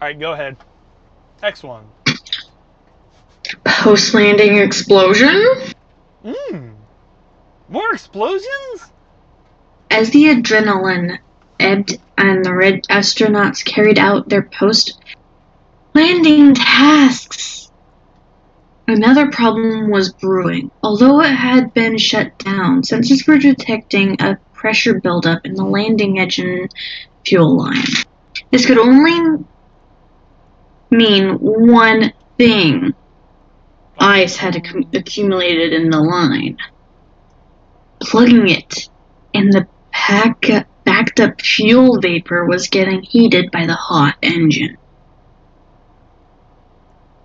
A: right, go ahead. Next one.
B: Post landing explosion?
A: Mmm. More explosions?
B: As the adrenaline ebbed and the red astronauts carried out their post landing tasks, another problem was brewing. Although it had been shut down, sensors were detecting a pressure buildup in the landing engine fuel line. This could only mean one thing ice had accu- accumulated in the line. Plugging it, and the pack- backed up fuel vapor was getting heated by the hot engine.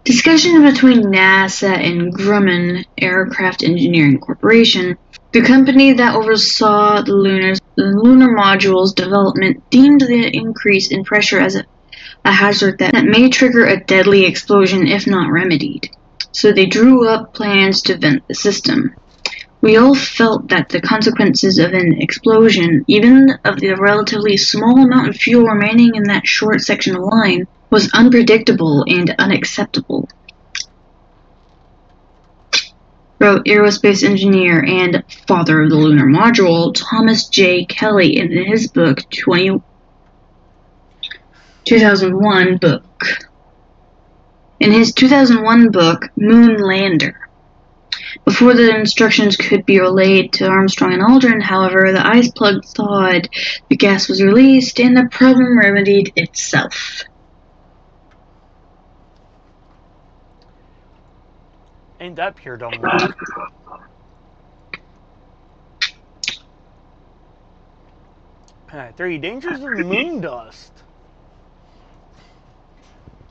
B: Discussion between NASA and Grumman Aircraft Engineering Corporation, the company that oversaw the lunar, lunar module's development, deemed the increase in pressure as a, a hazard that, that may trigger a deadly explosion if not remedied so they drew up plans to vent the system. We all felt that the consequences of an explosion, even of the relatively small amount of fuel remaining in that short section of line, was unpredictable and unacceptable. Wrote aerospace engineer and father of the lunar module Thomas J. Kelly in his book 20, 2001 book. In his 2001 book, Moon Lander. Before the instructions could be relayed to Armstrong and Aldrin, however, the ice plug thawed, the gas was released, and the problem remedied itself.
A: That pure dumb luck? Alright, three dangers of moon dust.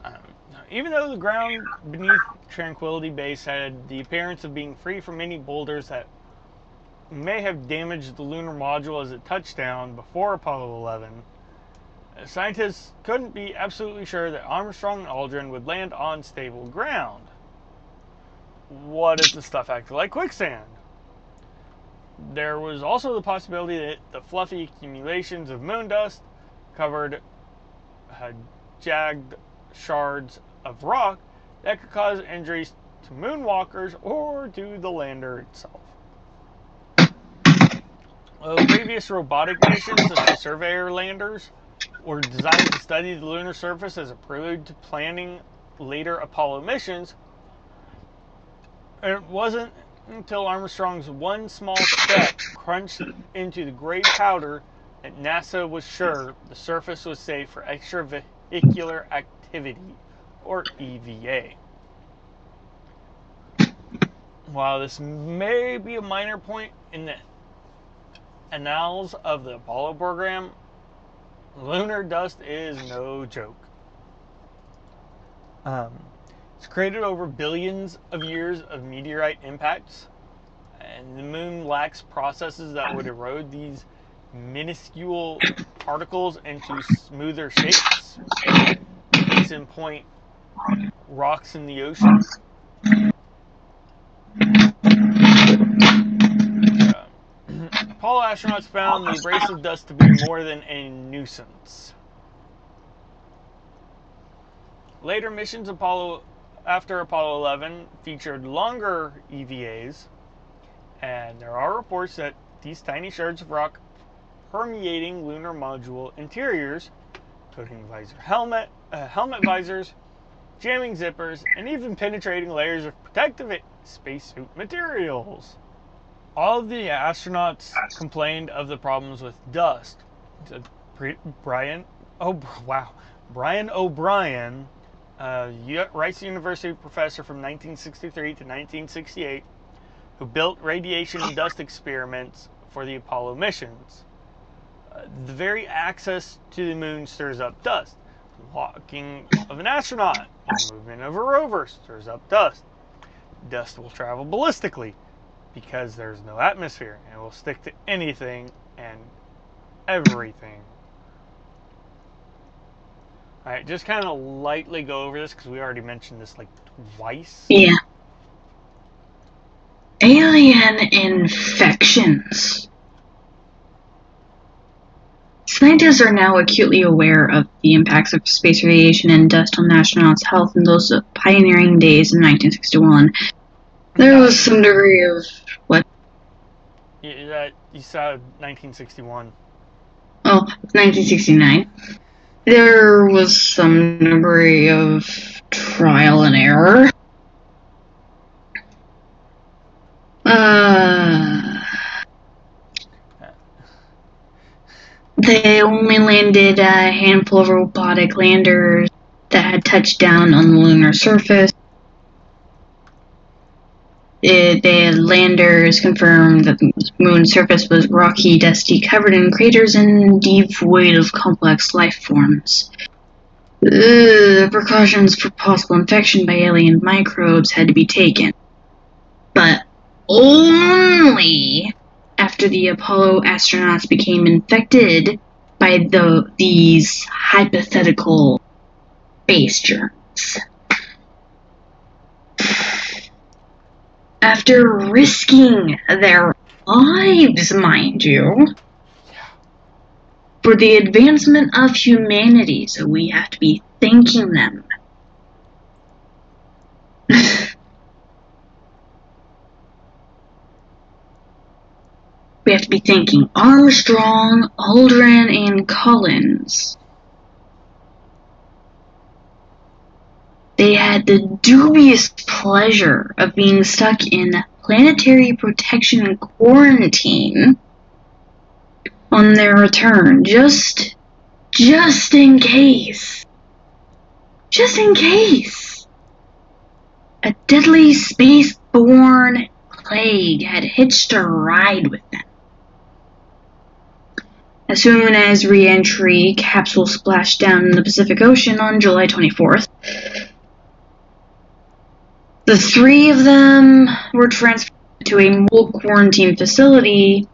A: Um, even though the ground beneath Tranquility Base had the appearance of being free from any boulders that may have damaged the lunar module as it touched down before Apollo 11, uh, scientists couldn't be absolutely sure that Armstrong and Aldrin would land on stable ground. What if the stuff acted like quicksand? there was also the possibility that the fluffy accumulations of moon dust covered jagged shards of rock that could cause injuries to moonwalkers or to the lander itself. Uh, previous robotic missions, such as Surveyor landers, were designed to study the lunar surface as a prelude to planning later Apollo missions. It wasn't until Armstrong's one small step crunched into the gray powder that NASA was sure the surface was safe for extravehicular activity, or EVA. While this may be a minor point in the annals of the Apollo program, lunar dust is no joke. Um, it's created over billions of years of meteorite impacts, and the moon lacks processes that would erode these minuscule particles into smoother shapes. Case in point, rocks in the ocean. Uh, Apollo astronauts found the abrasive dust to be more than a nuisance. Later missions Apollo after Apollo 11 featured longer EVAs, and there are reports that these tiny shards of rock permeating lunar module interiors, coating visor helmet, uh, helmet visors, jamming zippers, and even penetrating layers of protective spacesuit materials. All of the astronauts complained of the problems with dust. Brian, oh wow, Brian O'Brien uh, Rice University professor from 1963 to 1968 who built radiation and dust experiments for the Apollo missions. Uh, the very access to the moon stirs up dust. Walking of an astronaut, the movement of a rover stirs up dust. Dust will travel ballistically because there's no atmosphere and will stick to anything and everything. All right, just kind of lightly go over this because we already mentioned this like twice.
B: Yeah. Alien infections. Scientists are now acutely aware of the impacts of space radiation and dust on astronauts' health in those pioneering days in 1961. There was some degree of what?
A: Yeah, uh, that you said 1961.
B: Oh, 1969 there was some degree of trial and error. Uh, they only landed a handful of robotic landers that had touched down on the lunar surface. The landers confirmed that the moon's surface was rocky, dusty, covered in craters, and devoid of complex life forms. Precautions for possible infection by alien microbes had to be taken. But only after the Apollo astronauts became infected by the, these hypothetical base germs. After risking their lives, mind you, for the advancement of humanity. So we have to be thanking them. we have to be thanking Armstrong, Aldrin, and Collins They had the dubious pleasure of being stuck in planetary protection quarantine on their return, just, just in case. Just in case. A deadly space-borne plague had hitched a ride with them. As soon as re-entry capsule splashed down in the Pacific Ocean on July 24th, the three of them were transferred to a mobile quarantine facility,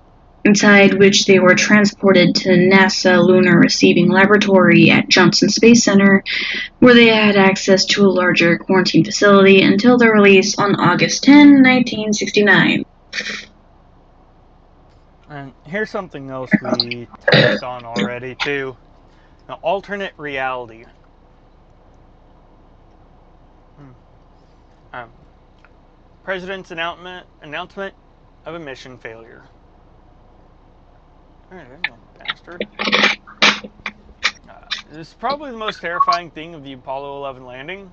B: inside which they were transported to NASA Lunar Receiving Laboratory at Johnson Space Center, where they had access to a larger quarantine facility until their release on August 10, 1969.
A: And here's something else we touched on already too. An alternate reality. Um, president's announcement announcement of a mission failure. You go, bastard. Uh, this is probably the most terrifying thing of the Apollo 11 landing.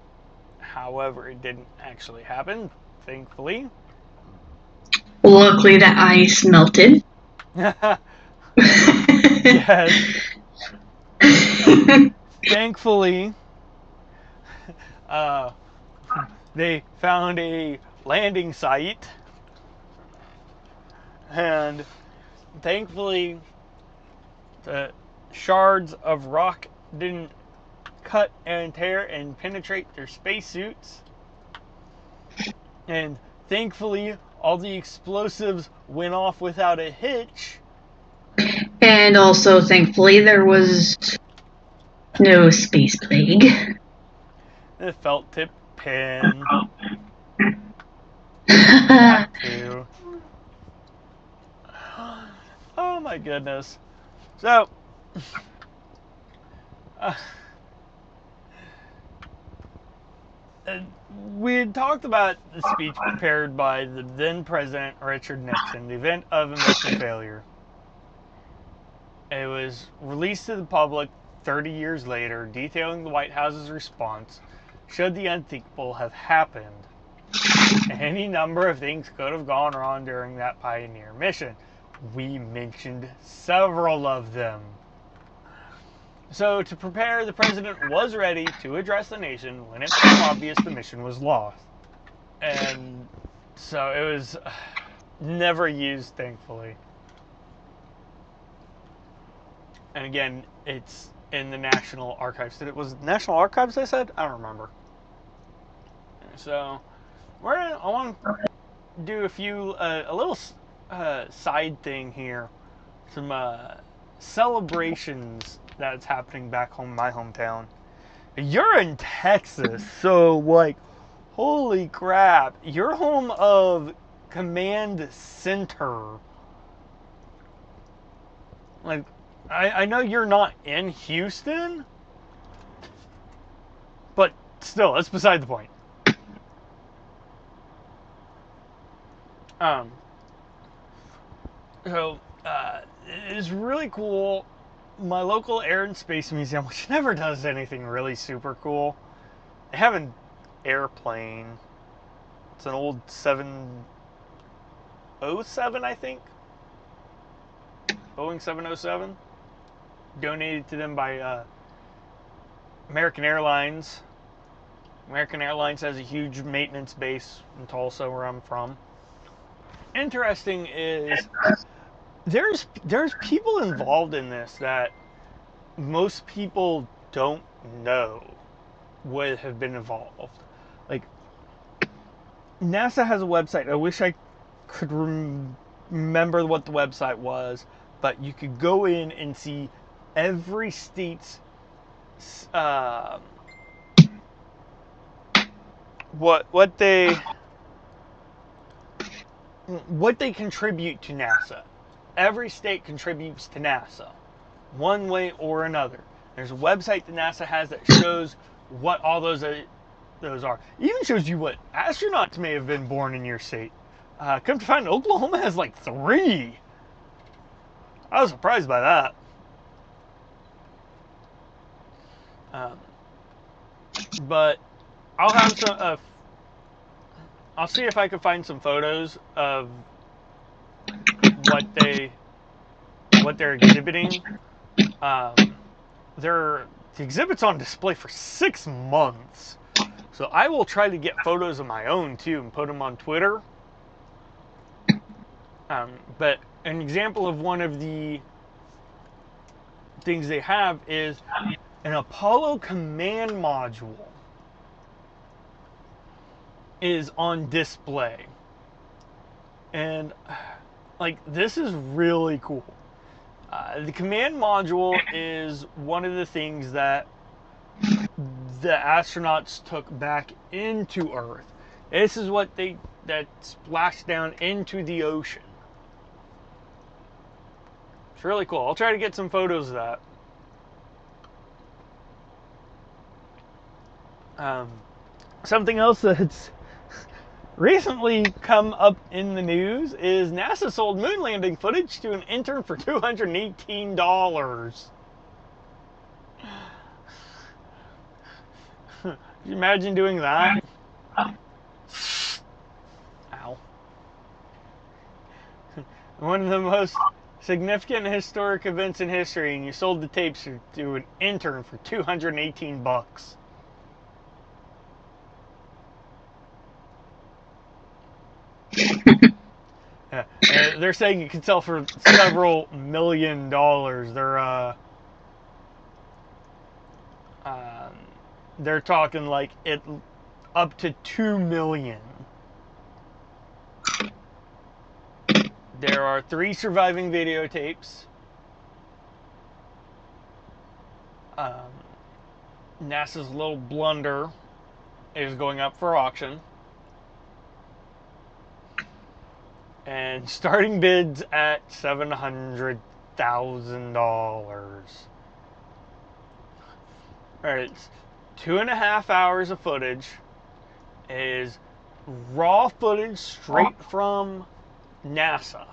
A: However, it didn't actually happen, thankfully.
B: Luckily, the ice melted.
A: yes. Thankfully, uh, they found a landing site, and thankfully, the shards of rock didn't cut and tear and penetrate their spacesuits. And thankfully, all the explosives went off without a hitch.
B: and also, thankfully, there was no space plague.
A: The felt tip too. Oh my goodness. So, uh, we had talked about the speech prepared by the then President Richard Nixon, the event of a mission failure. It was released to the public 30 years later, detailing the White House's response should the unthinkable have happened. Any number of things could have gone wrong during that pioneer mission. We mentioned several of them. So, to prepare, the president was ready to address the nation when it became obvious the mission was lost. And so it was uh, never used, thankfully. And again, it's in the National Archives. Did it was National Archives? I said I don't remember. So, we're gonna, I want to do a few uh, a little uh, side thing here, some uh, celebrations that's happening back home in my hometown. You're in Texas, so like, holy crap! You're home of Command Center. Like, I, I know you're not in Houston, but still, that's beside the point. Um, so, uh, it's really cool. My local Air and Space Museum, which never does anything really super cool, they have an airplane. It's an old 707, I think. Boeing 707 donated to them by uh, American Airlines. American Airlines has a huge maintenance base in Tulsa, where I'm from. Interesting is there's there's people involved in this that most people don't know would have been involved. Like NASA has a website. I wish I could rem- remember what the website was, but you could go in and see every state's uh, what what they what they contribute to NASA. Every state contributes to NASA, one way or another. There's a website that NASA has that shows what all those uh, those are. Even shows you what astronauts may have been born in your state. Uh, come to find, Oklahoma has like three. I was surprised by that. Um, but I'll have some. Uh, I'll see if I can find some photos of what they what they're exhibiting. Um, they're the exhibit's on display for six months, so I will try to get photos of my own too and put them on Twitter. Um, but an example of one of the things they have is an Apollo command module is on display. And like this is really cool. Uh, the command module is one of the things that the astronauts took back into Earth. This is what they that splashed down into the ocean. It's really cool. I'll try to get some photos of that. Um, something else that's recently come up in the news is NASA sold moon landing footage to an intern for $218. Can you imagine doing that? Ow. One of the most significant historic events in history, and you sold the tapes to an intern for 218 bucks. They're saying it could sell for several million dollars. They're uh, um, they're talking like it up to two million. There are three surviving videotapes. Um, NASA's little blunder is going up for auction. And starting bids at seven hundred thousand dollars. Alright, it's two and a half hours of footage. It is raw footage straight from NASA.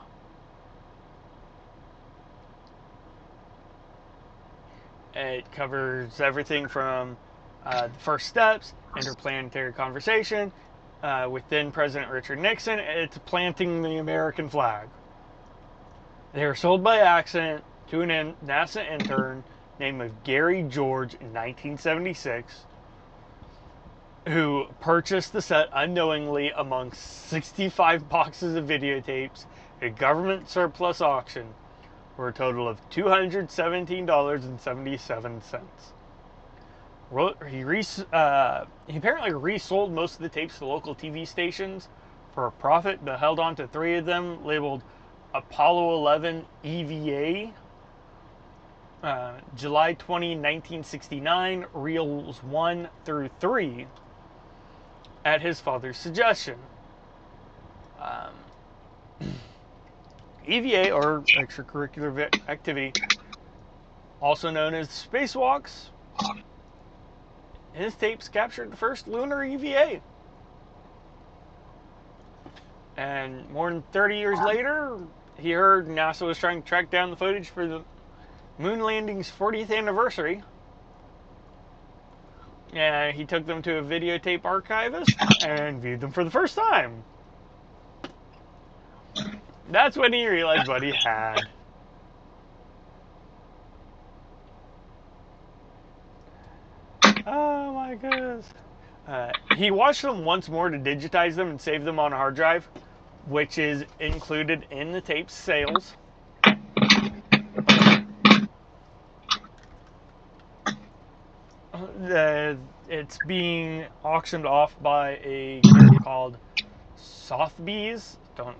A: It covers everything from uh, the first steps, interplanetary conversation, uh, with then President Richard Nixon. It's planting the American flag. They were sold by accident to an NASA intern named Gary George in 1976, who purchased the set unknowingly among 65 boxes of videotapes at a government surplus auction for a total of $217.77 he uh, he apparently resold most of the tapes to local TV stations for a profit, but held on to three of them labeled Apollo 11 EVA. Uh, July 20, 1969, reels 1 through 3 at his father's suggestion. Um, EVA, or extracurricular activity, also known as spacewalks, his tapes captured the first lunar EVA. And more than 30 years later, he heard NASA was trying to track down the footage for the moon landing's 40th anniversary. And he took them to a videotape archivist and viewed them for the first time. That's when he realized what he had. Oh my goodness. Uh, he watched them once more to digitize them and save them on a hard drive, which is included in the tape's sales. Uh, it's being auctioned off by a group called Sotheby's. Don't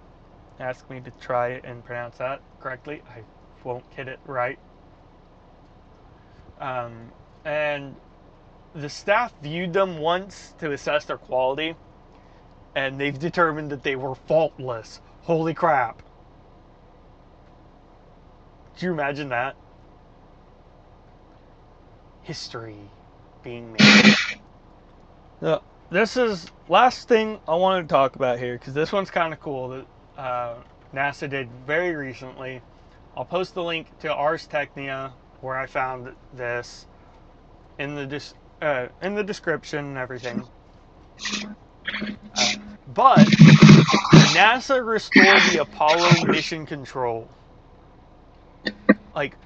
A: ask me to try and pronounce that correctly. I won't get it right. Um, and the staff viewed them once to assess their quality, and they've determined that they were faultless. Holy crap. Do you imagine that? History being made. Now, this is last thing I wanted to talk about here because this one's kind of cool that uh, NASA did very recently. I'll post the link to Ars Technica where I found this in the uh, in the description and everything. Uh, but NASA restored the Apollo mission control, like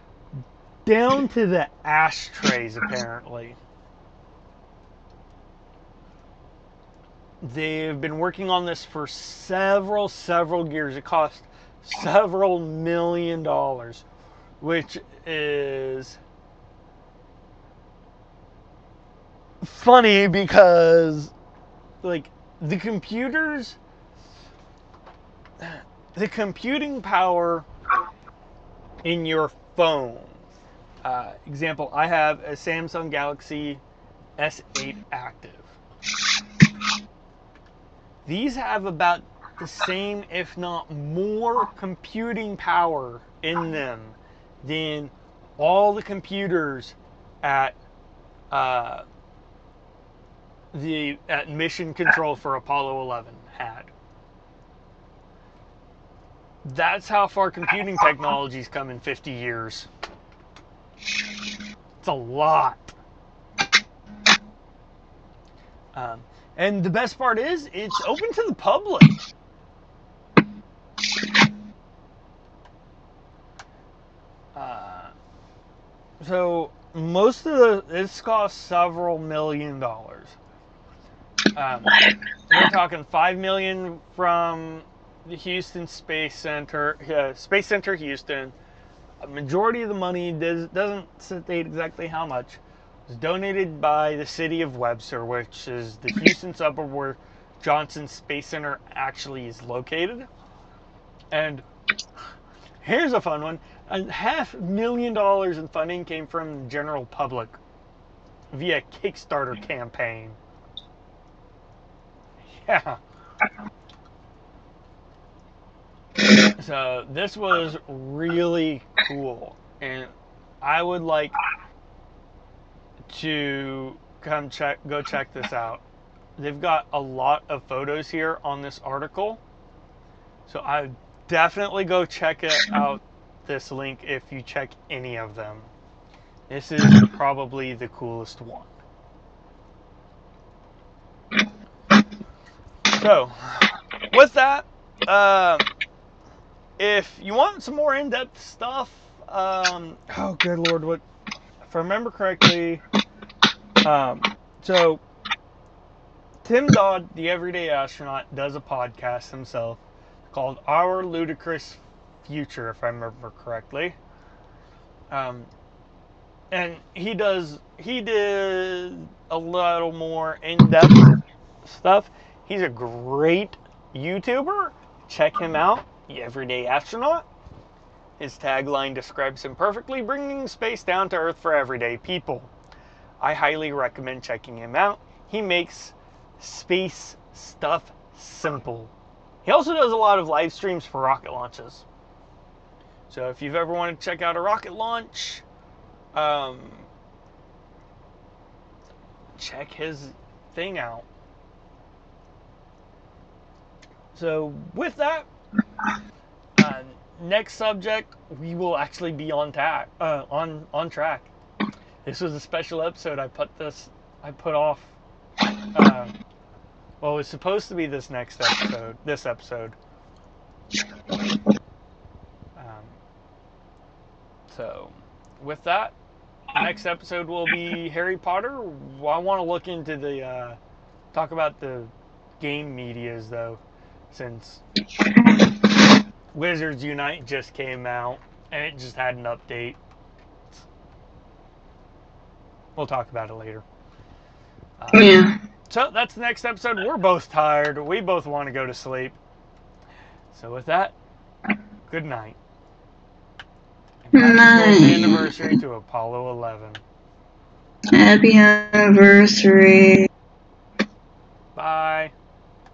A: down to the ashtrays. Apparently, they've been working on this for several, several years. It cost several million dollars, which is funny because like the computers the computing power in your phone. Uh, example i have a samsung galaxy s8 active. These have about the same if not more computing power in them than all the computers at uh, the mission control for Apollo 11 had. That's how far computing technology's come in 50 years. It's a lot. Um, and the best part is, it's open to the public. Uh, so most of the this costs several million dollars. Um, we're talking five million from the Houston Space Center, uh, Space Center Houston. A majority of the money does, doesn't state exactly how much. Was donated by the city of Webster, which is the Houston suburb where Johnson Space Center actually is located. And here's a fun one: a half million dollars in funding came from the general public via Kickstarter campaign. Yeah. So this was really cool, and I would like to come check, go check this out. They've got a lot of photos here on this article, so I definitely go check it out. This link if you check any of them. This is probably the coolest one. So, with that, uh, if you want some more in-depth stuff, um, oh good lord, what if I remember correctly? Um, so Tim Dodd, the everyday astronaut, does a podcast himself called Our Ludicrous Future, if I remember correctly. Um, and he does he did a little more in-depth stuff. He's a great YouTuber. Check him out, the Everyday Astronaut. His tagline describes him perfectly, bringing space down to Earth for everyday people. I highly recommend checking him out. He makes space stuff simple. He also does a lot of live streams for rocket launches. So if you've ever wanted to check out a rocket launch, um, check his thing out. So with that, uh, next subject we will actually be on tack, uh, on on track. This was a special episode. I put this, I put off. Uh, well, it was supposed to be this next episode, this episode. Um, so, with that, next episode will be Harry Potter. I want to look into the, uh, talk about the game medias though, since Wizards Unite just came out and it just had an update. We'll talk about it later. Uh,
B: Yeah.
A: so that's the next episode. We're both tired. We both want to go to sleep. So with that, good night.
B: Night.
A: anniversary to Apollo 11.
B: Happy anniversary.
A: Bye.